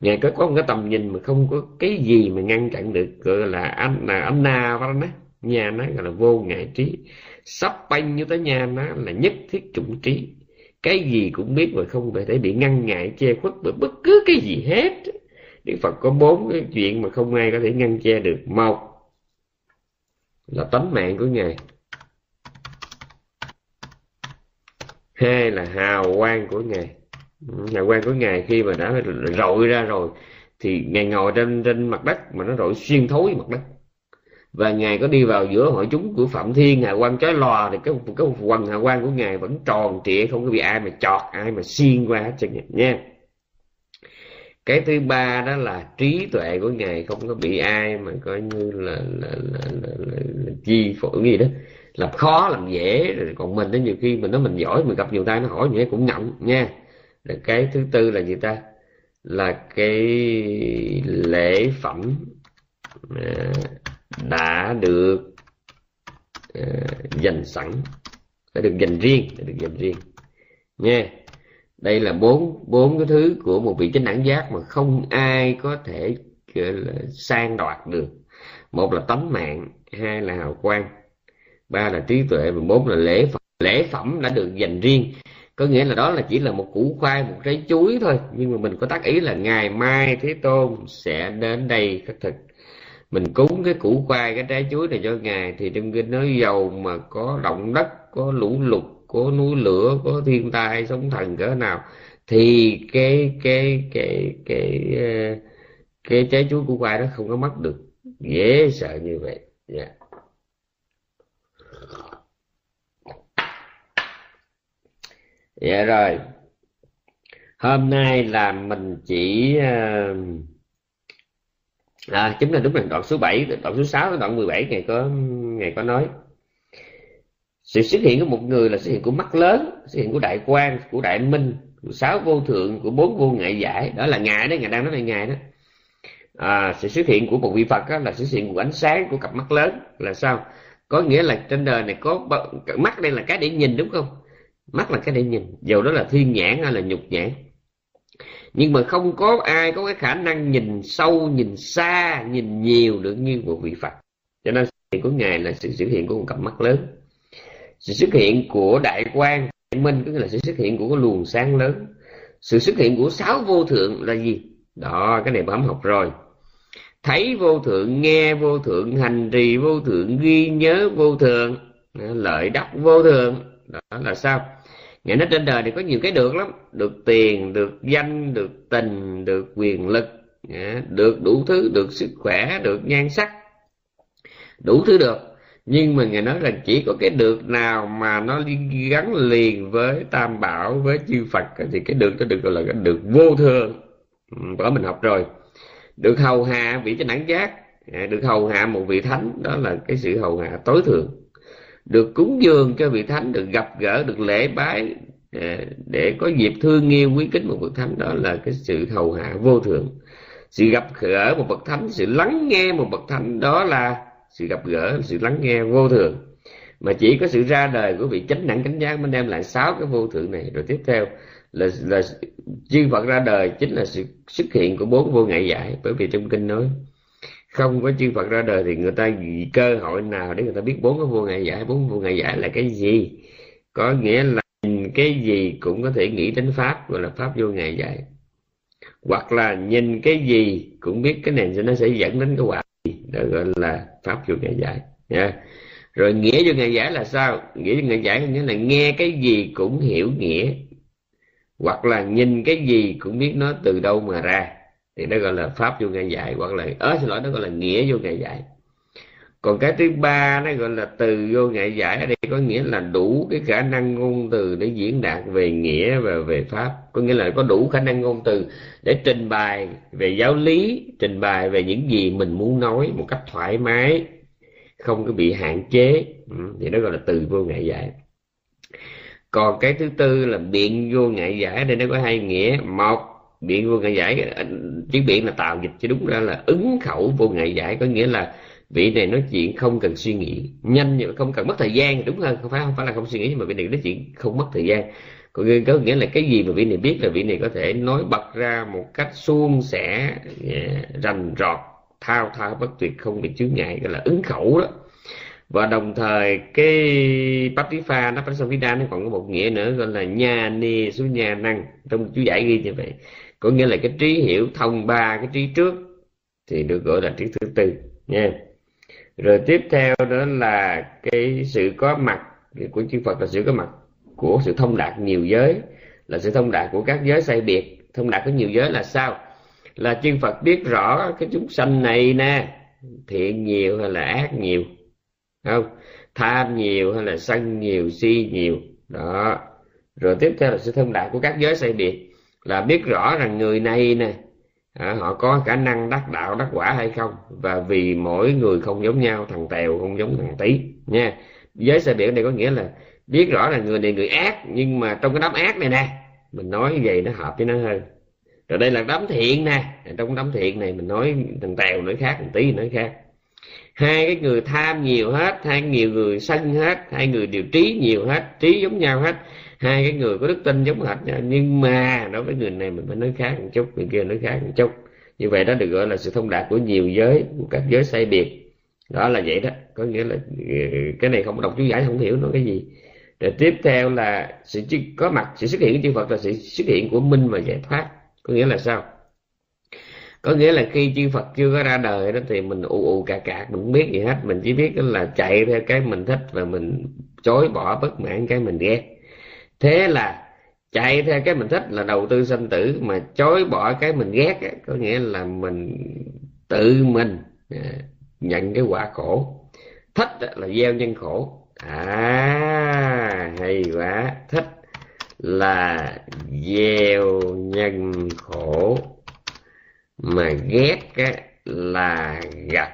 Ngài có có một cái tầm nhìn mà không có cái gì mà ngăn chặn được, gọi là anh là anh na đó nhà nó gọi là vô ngại trí. Sắp banh như tới nhà nó là nhất thiết chủng trí. Cái gì cũng biết mà không thể bị ngăn ngại, che khuất bởi bất cứ cái gì hết. Đức Phật có bốn cái chuyện mà không ai có thể ngăn che được. Một là tánh mạng của ngài. Hai là hào quang của ngài. Hào quang của ngài khi mà đã rọi ra rồi thì ngài ngồi trên trên mặt đất mà nó rọi xuyên thấu mặt đất. Và ngài có đi vào giữa hội chúng của phạm thiên hào quang chói lòa thì cái cái quần hào quang của ngài vẫn tròn trịa không có bị ai mà chọt ai mà xuyên qua hết trơn nha. Cái thứ ba đó là trí tuệ của ngài không có bị ai mà coi như là là là, là, là, là chi phối gì đó làm khó, làm dễ, rồi còn mình đó, nhiều khi mình nói mình giỏi, mình gặp nhiều tay nó hỏi như thế cũng nhận nha. Rồi cái thứ tư là gì ta? Là cái lễ phẩm à, đã được à, dành sẵn, đã được dành riêng, đã được dành riêng. Nha. Đây là bốn bốn cái thứ của một vị chánh đẳng giác mà không ai có thể sang đoạt được. Một là tánh mạng, hai là hào quang ba là trí tuệ và bốn là lễ phẩm. Lễ phẩm đã được dành riêng. Có nghĩa là đó là chỉ là một củ khoai một trái chuối thôi. Nhưng mà mình có tác ý là ngày mai thế tôn sẽ đến đây khất thực. Mình cúng cái củ khoai cái trái chuối này cho ngài. Thì trong kinh nói dầu mà có động đất có lũ lụt có núi lửa có thiên tai sóng thần cỡ nào thì cái cái cái cái cái, cái trái chuối củ khoai đó không có mất được. Dễ sợ như vậy. Yeah. Dạ rồi. Hôm nay là mình chỉ ờ, à, chính là đúng là đoạn số 7 đoạn số 6 đoạn 17 ngày có ngày có nói. Sự xuất hiện của một người là xuất hiện của mắt lớn xuất hiện của đại quan của đại minh của sáu vô thượng của bốn vô ngại giải. Đó là ngài đó ngài đang nói về ngài đó. À, sự xuất hiện của một vị phật đó là sự xuất hiện của ánh sáng của cặp mắt lớn. Là sao? Có nghĩa là trên đời này có mắt đây là cái để nhìn đúng không? Mắt là cái để nhìn dù đó là thiên nhãn hay là nhục nhãn. Nhưng mà không có ai có cái khả năng nhìn sâu, nhìn xa, nhìn nhiều được như một vị phật. Cho nên sự hiện của ngài là sự xuất hiện của một cặp mắt lớn. Sự xuất hiện của đại quan đại minh, có nghĩa là sự xuất hiện của cái luồng sáng lớn. Sự xuất hiện của sáu vô thượng là gì? Đó, cái này bấm học rồi. Thấy vô thượng, nghe vô thượng, hành trì vô thượng, ghi nhớ vô thượng. Lợi đắc vô thượng. Đó là sao? Ngày nói trên đời thì có nhiều cái được lắm. Được tiền, được danh, được tình, được quyền lực Được đủ thứ, được sức khỏe, được nhan sắc. Đủ thứ được. Nhưng mà Ngài nói là chỉ có cái được nào mà nó gắn liền với Tam Bảo, với chư Phật Thì cái được đó được gọi là cái được vô thường. Ừ, đó mình học rồi. Được hầu hạ vị chánh đẳng giác. À, được hầu hạ một vị thánh Đó là cái sự hầu hạ tối thượng được cúng dường cho vị thánh, được gặp gỡ, được lễ bái ờ, để có dịp thương yêu, quý kính một bậc thánh, đó là cái sự hầu hạ vô thượng sự gặp gỡ một bậc thánh, sự lắng nghe một bậc thánh, đó là sự gặp gỡ, sự lắng nghe vô thường. Mà chỉ có sự ra đời của vị chánh đẳng chánh giác mới đem lại sáu cái vô thượng này. Rồi tiếp theo là là chư Phật ra đời chính là sự xuất hiện của bốn vô ngại giải, bởi vì trong kinh nói không có chư Phật ra đời thì người ta cơ hội nào để người ta biết bốn cái vô ngại giải, bốn vô ngại giải là cái gì? Có nghĩa là nhìn cái gì cũng có thể nghĩ đến pháp, gọi là pháp vô ngại giải. Hoặc là nhìn cái gì cũng biết cái này nó sẽ dẫn đến cái quả gì, đó gọi là pháp vô ngại giải, nha. Rồi nghĩa vô ngại giải là sao? Nghĩa vô ngại giải nghĩa là nghe cái gì cũng hiểu nghĩa, hoặc là nhìn cái gì cũng biết nó từ đâu mà ra thì nó gọi là pháp vô ngại giải, hoặc là, ớ, xin lỗi, nó gọi là nghĩa vô ngại giải. Còn cái thứ ba, nó gọi là từ vô ngại giải, ở đây có nghĩa là đủ cái khả năng ngôn từ để diễn đạt về nghĩa và về pháp. Có nghĩa là có đủ khả năng ngôn từ để trình bày về giáo lý, trình bày về những gì mình muốn nói một cách thoải mái, không có bị hạn chế. Ừ, thì nó gọi là từ vô ngại giải. Còn cái thứ tư là biện vô ngại giải đây nó có hai nghĩa. Một biện vô ngại giải à, chữ biện là tạo dịch, chứ đúng ra là ứng khẩu vô ngại giải có nghĩa là vị này nói chuyện không cần suy nghĩ, nhanh nhưng không cần mất thời gian, đúng hơn, không phải không phải là không suy nghĩ nhưng mà vị này nói chuyện không mất thời gian. Có nghĩa là cái gì mà vị này biết là vị này có thể nói bật ra một cách suôn sẻ à, rành rọt, thao thao bất tuyệt, không bị chướng ngại, gọi là ứng khẩu đó. Và đồng thời cái Patifa nó Pasavida nó còn có một nghĩa nữa, gọi là nha ni số nha năng. Trong chú giải ghi như vậy có nghĩa là cái trí hiểu thông ba, cái trí trước thì được gọi là trí thứ tư, nha. Rồi tiếp theo đó là cái sự có mặt, của chư Phật là sự có mặt của sự thông đạt nhiều giới, là sự thông đạt của các giới sai biệt. Thông đạt của nhiều giới là sao? Là chư Phật biết rõ cái chúng sanh này nè, thiện nhiều hay là ác nhiều, không? Tham nhiều hay là sân nhiều, si nhiều, đó. Rồi tiếp theo là sự thông đạt của các giới sai biệt là biết rõ rằng người này nè à, họ có khả năng đắc đạo đắc quả hay không và vì mỗi người không giống nhau thằng tèo không giống thằng tí nha. Giới xe biển đây có nghĩa là biết rõ là người này người ác nhưng mà trong cái đám ác này nè mình nói vậy nó hợp với nó hơn. Rồi đây là đám thiện nè trong đám thiện này mình nói thằng tèo nói khác thằng tí nói khác. Hai cái người tham nhiều hết hai nhiều người sân hết hai người điều trí nhiều hết trí giống nhau hết hai cái người có đức tin giống hệt nhau, nhưng mà đối với người này mình phải nói khác một chút, người kia nói khác một chút. Như vậy đó được gọi là sự thông đạt của nhiều giới, của các giới sai biệt. Đó là vậy đó. Có nghĩa là ừ, cái này không đọc chú giải, không hiểu nó cái gì. Rồi tiếp theo là sự có mặt, sự xuất hiện của chư Phật là sự xuất hiện của minh và giải thoát. Có nghĩa là sao? Có nghĩa là khi chư Phật chưa có ra đời đó thì mình ù ù cà cà, mình không biết gì hết. Mình chỉ biết là chạy theo cái mình thích và mình chối bỏ bất mãn cái mình ghét thế là chạy theo cái mình thích là đầu tư sanh tử mà chối bỏ cái mình ghét á, có nghĩa là mình tự mình à, nhận cái quả khổ. Thích là gieo nhân khổ. À hay quá. Thích là gieo nhân khổ. Mà ghét á, là gặt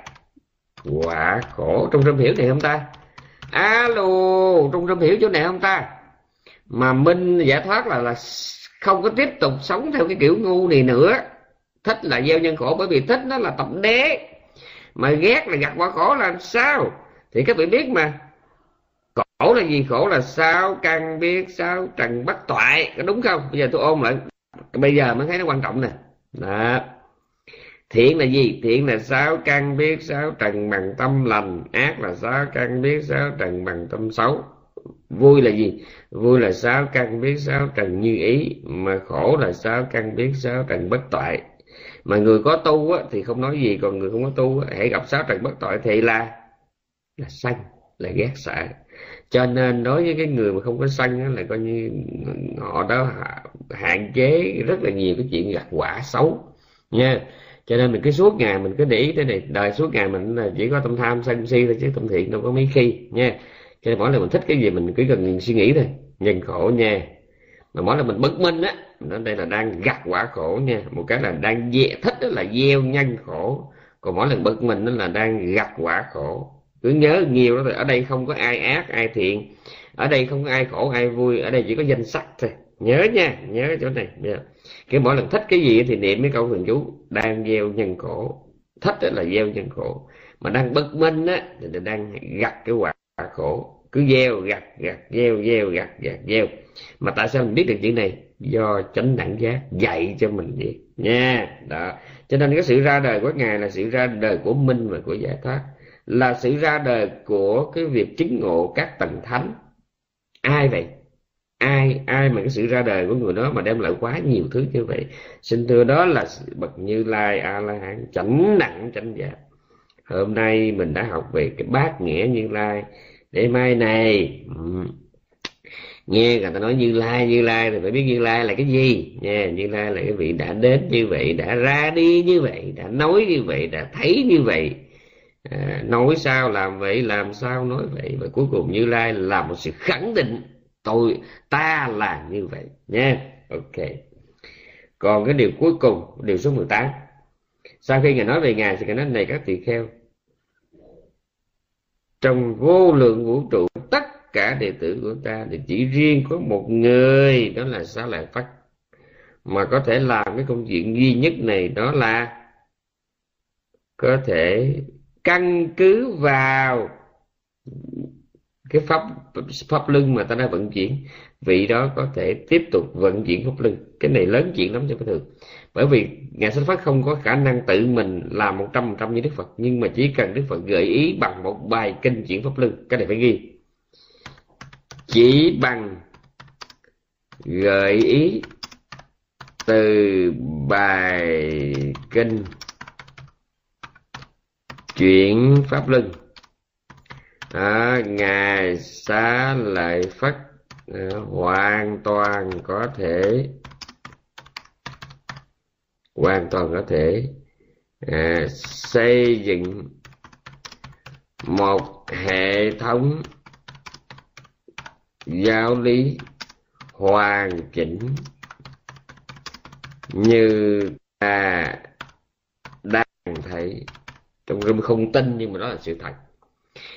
quả khổ. Trung tâm hiểu này không ta? Alo trung tâm hiểu chỗ này không ta? Mà minh giải thoát là là không có tiếp tục sống theo cái kiểu ngu này nữa. Thích là gieo nhân khổ bởi vì thích nó là tập đế. Mà ghét là gặt quả khổ làm sao? Thì các vị biết mà. Khổ là gì? Khổ là sao căn biết, sao trần bất toại. Có đúng không? Bây giờ tôi ôm lại. Bây giờ mới thấy nó quan trọng nè. Đó. Thiện là gì? Thiện là sáu căn biết sáu trần bằng tâm lành. Ác là sáu căn biết sáu trần bằng tâm xấu vui là gì? Vui là sáu căn biết sáu trần như ý mà khổ là sáu căn biết sáu trần bất toại. Mà người có tu á, thì không nói gì còn người không có tu hãy gặp sáu trần bất toại thì là là sanh là ghét sợ. Cho nên đối với cái người mà không có sân á, là coi như họ đó hạn chế rất là nhiều cái chuyện gặt quả xấu nha. Cho nên mình cứ suốt ngày mình cứ để ý thế này. Đời suốt ngày mình là chỉ có tâm tham sân si thôi chứ tâm thiện đâu có mấy khi nha cho nên mỗi lần mình thích cái gì mình cứ cần suy nghĩ thôi. Nhân khổ nha. Mà mỗi lần mình bất minh á nó đây là đang gặt quả khổ nha. Một cái là đang dễ thích đó là gieo nhân khổ. Còn mỗi lần bực mình nó là đang gặt quả khổ. Cứ nhớ nhiều đó thôi. Ở đây không có ai ác, ai thiện. Ở đây không có ai khổ, ai vui. Ở đây chỉ có danh sắc thôi. Nhớ nha. Nhớ chỗ này. Nhớ. Cái mỗi lần thích cái gì thì niệm cái câu thần chú đang gieo nhân khổ. Thích đó là gieo nhân khổ. Mà đang bất minh á, thì đang gặt cái quả khổ. Cứ gieo, gặt gặt, gieo gieo, gặt gặt, gieo. Mà tại sao mình biết được chuyện này? Do chánh đẳng giác dạy cho mình vậy. Nha. Đó. Cho nên cái sự ra đời của ngài là sự ra đời của minh và của giải thoát. Là sự ra đời của cái việc chứng ngộ các tầng thánh. Ai vậy? Ai ai mà cái sự ra đời của người đó mà đem lại quá nhiều thứ như vậy? Xin thưa đó là bậc như lai a la hán chánh nặng chánh giác. Hôm nay mình đã học về cái bát nghĩa như lai để mai này nghe người ta nói như lai như lai thì phải biết như lai là cái gì. Nha như lai là cái vị đã đến như vậy đã ra đi như vậy đã nói như vậy đã thấy như vậy. À, nói sao làm vậy làm sao nói vậy. Và cuối cùng như lai là một sự khẳng định tôi ta là như vậy. Nha ok. Còn cái điều cuối cùng điều số 18 sau khi ngài nói về ngài thì ngài nói này các tỳ kheo trong vô lượng vũ trụ, tất cả đệ tử của ta thì chỉ riêng có một người, đó là xá lợi phất. Mà có thể làm cái công chuyện duy nhất này đó là có thể căn cứ vào cái pháp pháp lưng mà ta đã vận chuyển. Vị đó có thể tiếp tục vận chuyển pháp lưng cái này lớn chuyện lắm cho cái thường bởi vì ngài xuất phát không có khả năng tự mình làm một trăm phần trăm như đức phật nhưng mà chỉ cần đức phật gợi ý bằng một bài kinh chuyển pháp luân cái này phải ghi. Chỉ bằng gợi ý từ bài kinh chuyển pháp luân à, ngài xá lợi phất à, hoàn toàn có thể hoàn toàn có thể à, xây dựng một hệ thống giáo lý hoàn chỉnh như ta đang thấy. Trong rừng không tin nhưng mà đó là sự thật.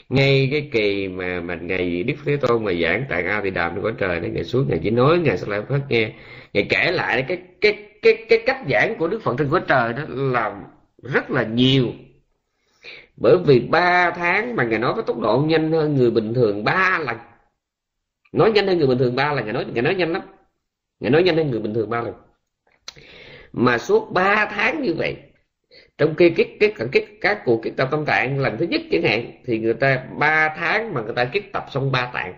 Ngay cái kỳ mà mà ngày đức thế tôn mà giảng tại a thì đàm của trời đấy ngày xuống ngày chỉ nói ngày sẽ lại phát nghe. Ngày kể lại cái cái cái cái cách giảng của đức phật trên của trời đó là rất là nhiều. Bởi vì ba tháng mà ngài nói với tốc độ nhanh hơn người bình thường ba lần. Nói nhanh hơn người bình thường ba lần ngài nói ngài nói nhanh lắm. Ngài nói nhanh hơn người bình thường ba lần. Mà suốt ba tháng như vậy trong khi cái cái cái, cái các cuộc kết tập tâm tạng lần thứ nhất chẳng hạn thì người ta ba tháng mà người ta kết tập xong ba tạng.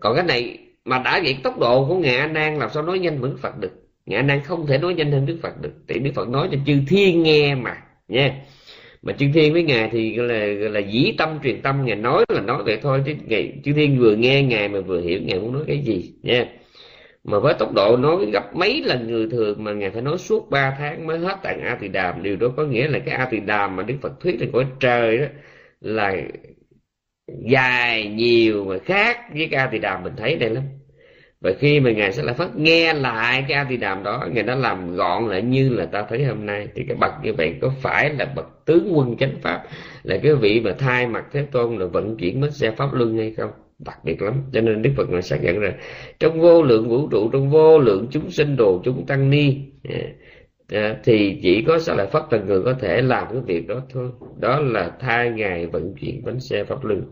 Còn cái này mà đã vậy tốc độ của ngài a nan làm sao nói nhanh với phật được? Ngài đang nan không thể nói nhanh hơn đức phật được. Thì đức phật nói cho chư thiên nghe mà, nha. Mà chư thiên với ngài thì gọi là gọi là dĩ tâm truyền tâm. Ngài nói là nói vậy thôi, chứ ngài, chư thiên vừa nghe ngài mà vừa hiểu ngài muốn nói cái gì, nha. Mà với tốc độ nói gặp mấy lần người thường mà ngài phải nói suốt 3 tháng mới hết tạng a tỳ đàm. Điều đó có nghĩa là cái a tỳ đàm mà đức phật thuyết trên cõi trời đó là dài nhiều mà khác với cái a thì đàm mình thấy đây lắm và khi mà ngài sẽ lại phát nghe lại cái a di đàm đó, ngài đã làm gọn lại như là ta thấy hôm nay. Thì cái bậc như vậy có phải là bậc tướng quân chánh pháp? Là cái vị mà thay mặt thế tôn là vận chuyển bến xe pháp luân hay không? Đặc biệt lắm. Cho nên đức phật ngài xác nhận rằng, trong vô lượng vũ trụ, trong vô lượng chúng sinh đồ, chúng tăng ni à, à, thì chỉ có sao lại phát là người có thể làm cái việc đó thôi. Đó là thay ngài vận chuyển bánh xe pháp luân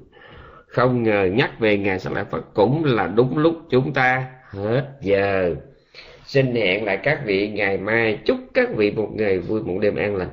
không ngờ nhắc về ngài sa lợi phật cũng là đúng lúc chúng ta hết giờ. Xin hẹn lại các vị ngày mai. Chúc các vị một ngày vui, một đêm an lành.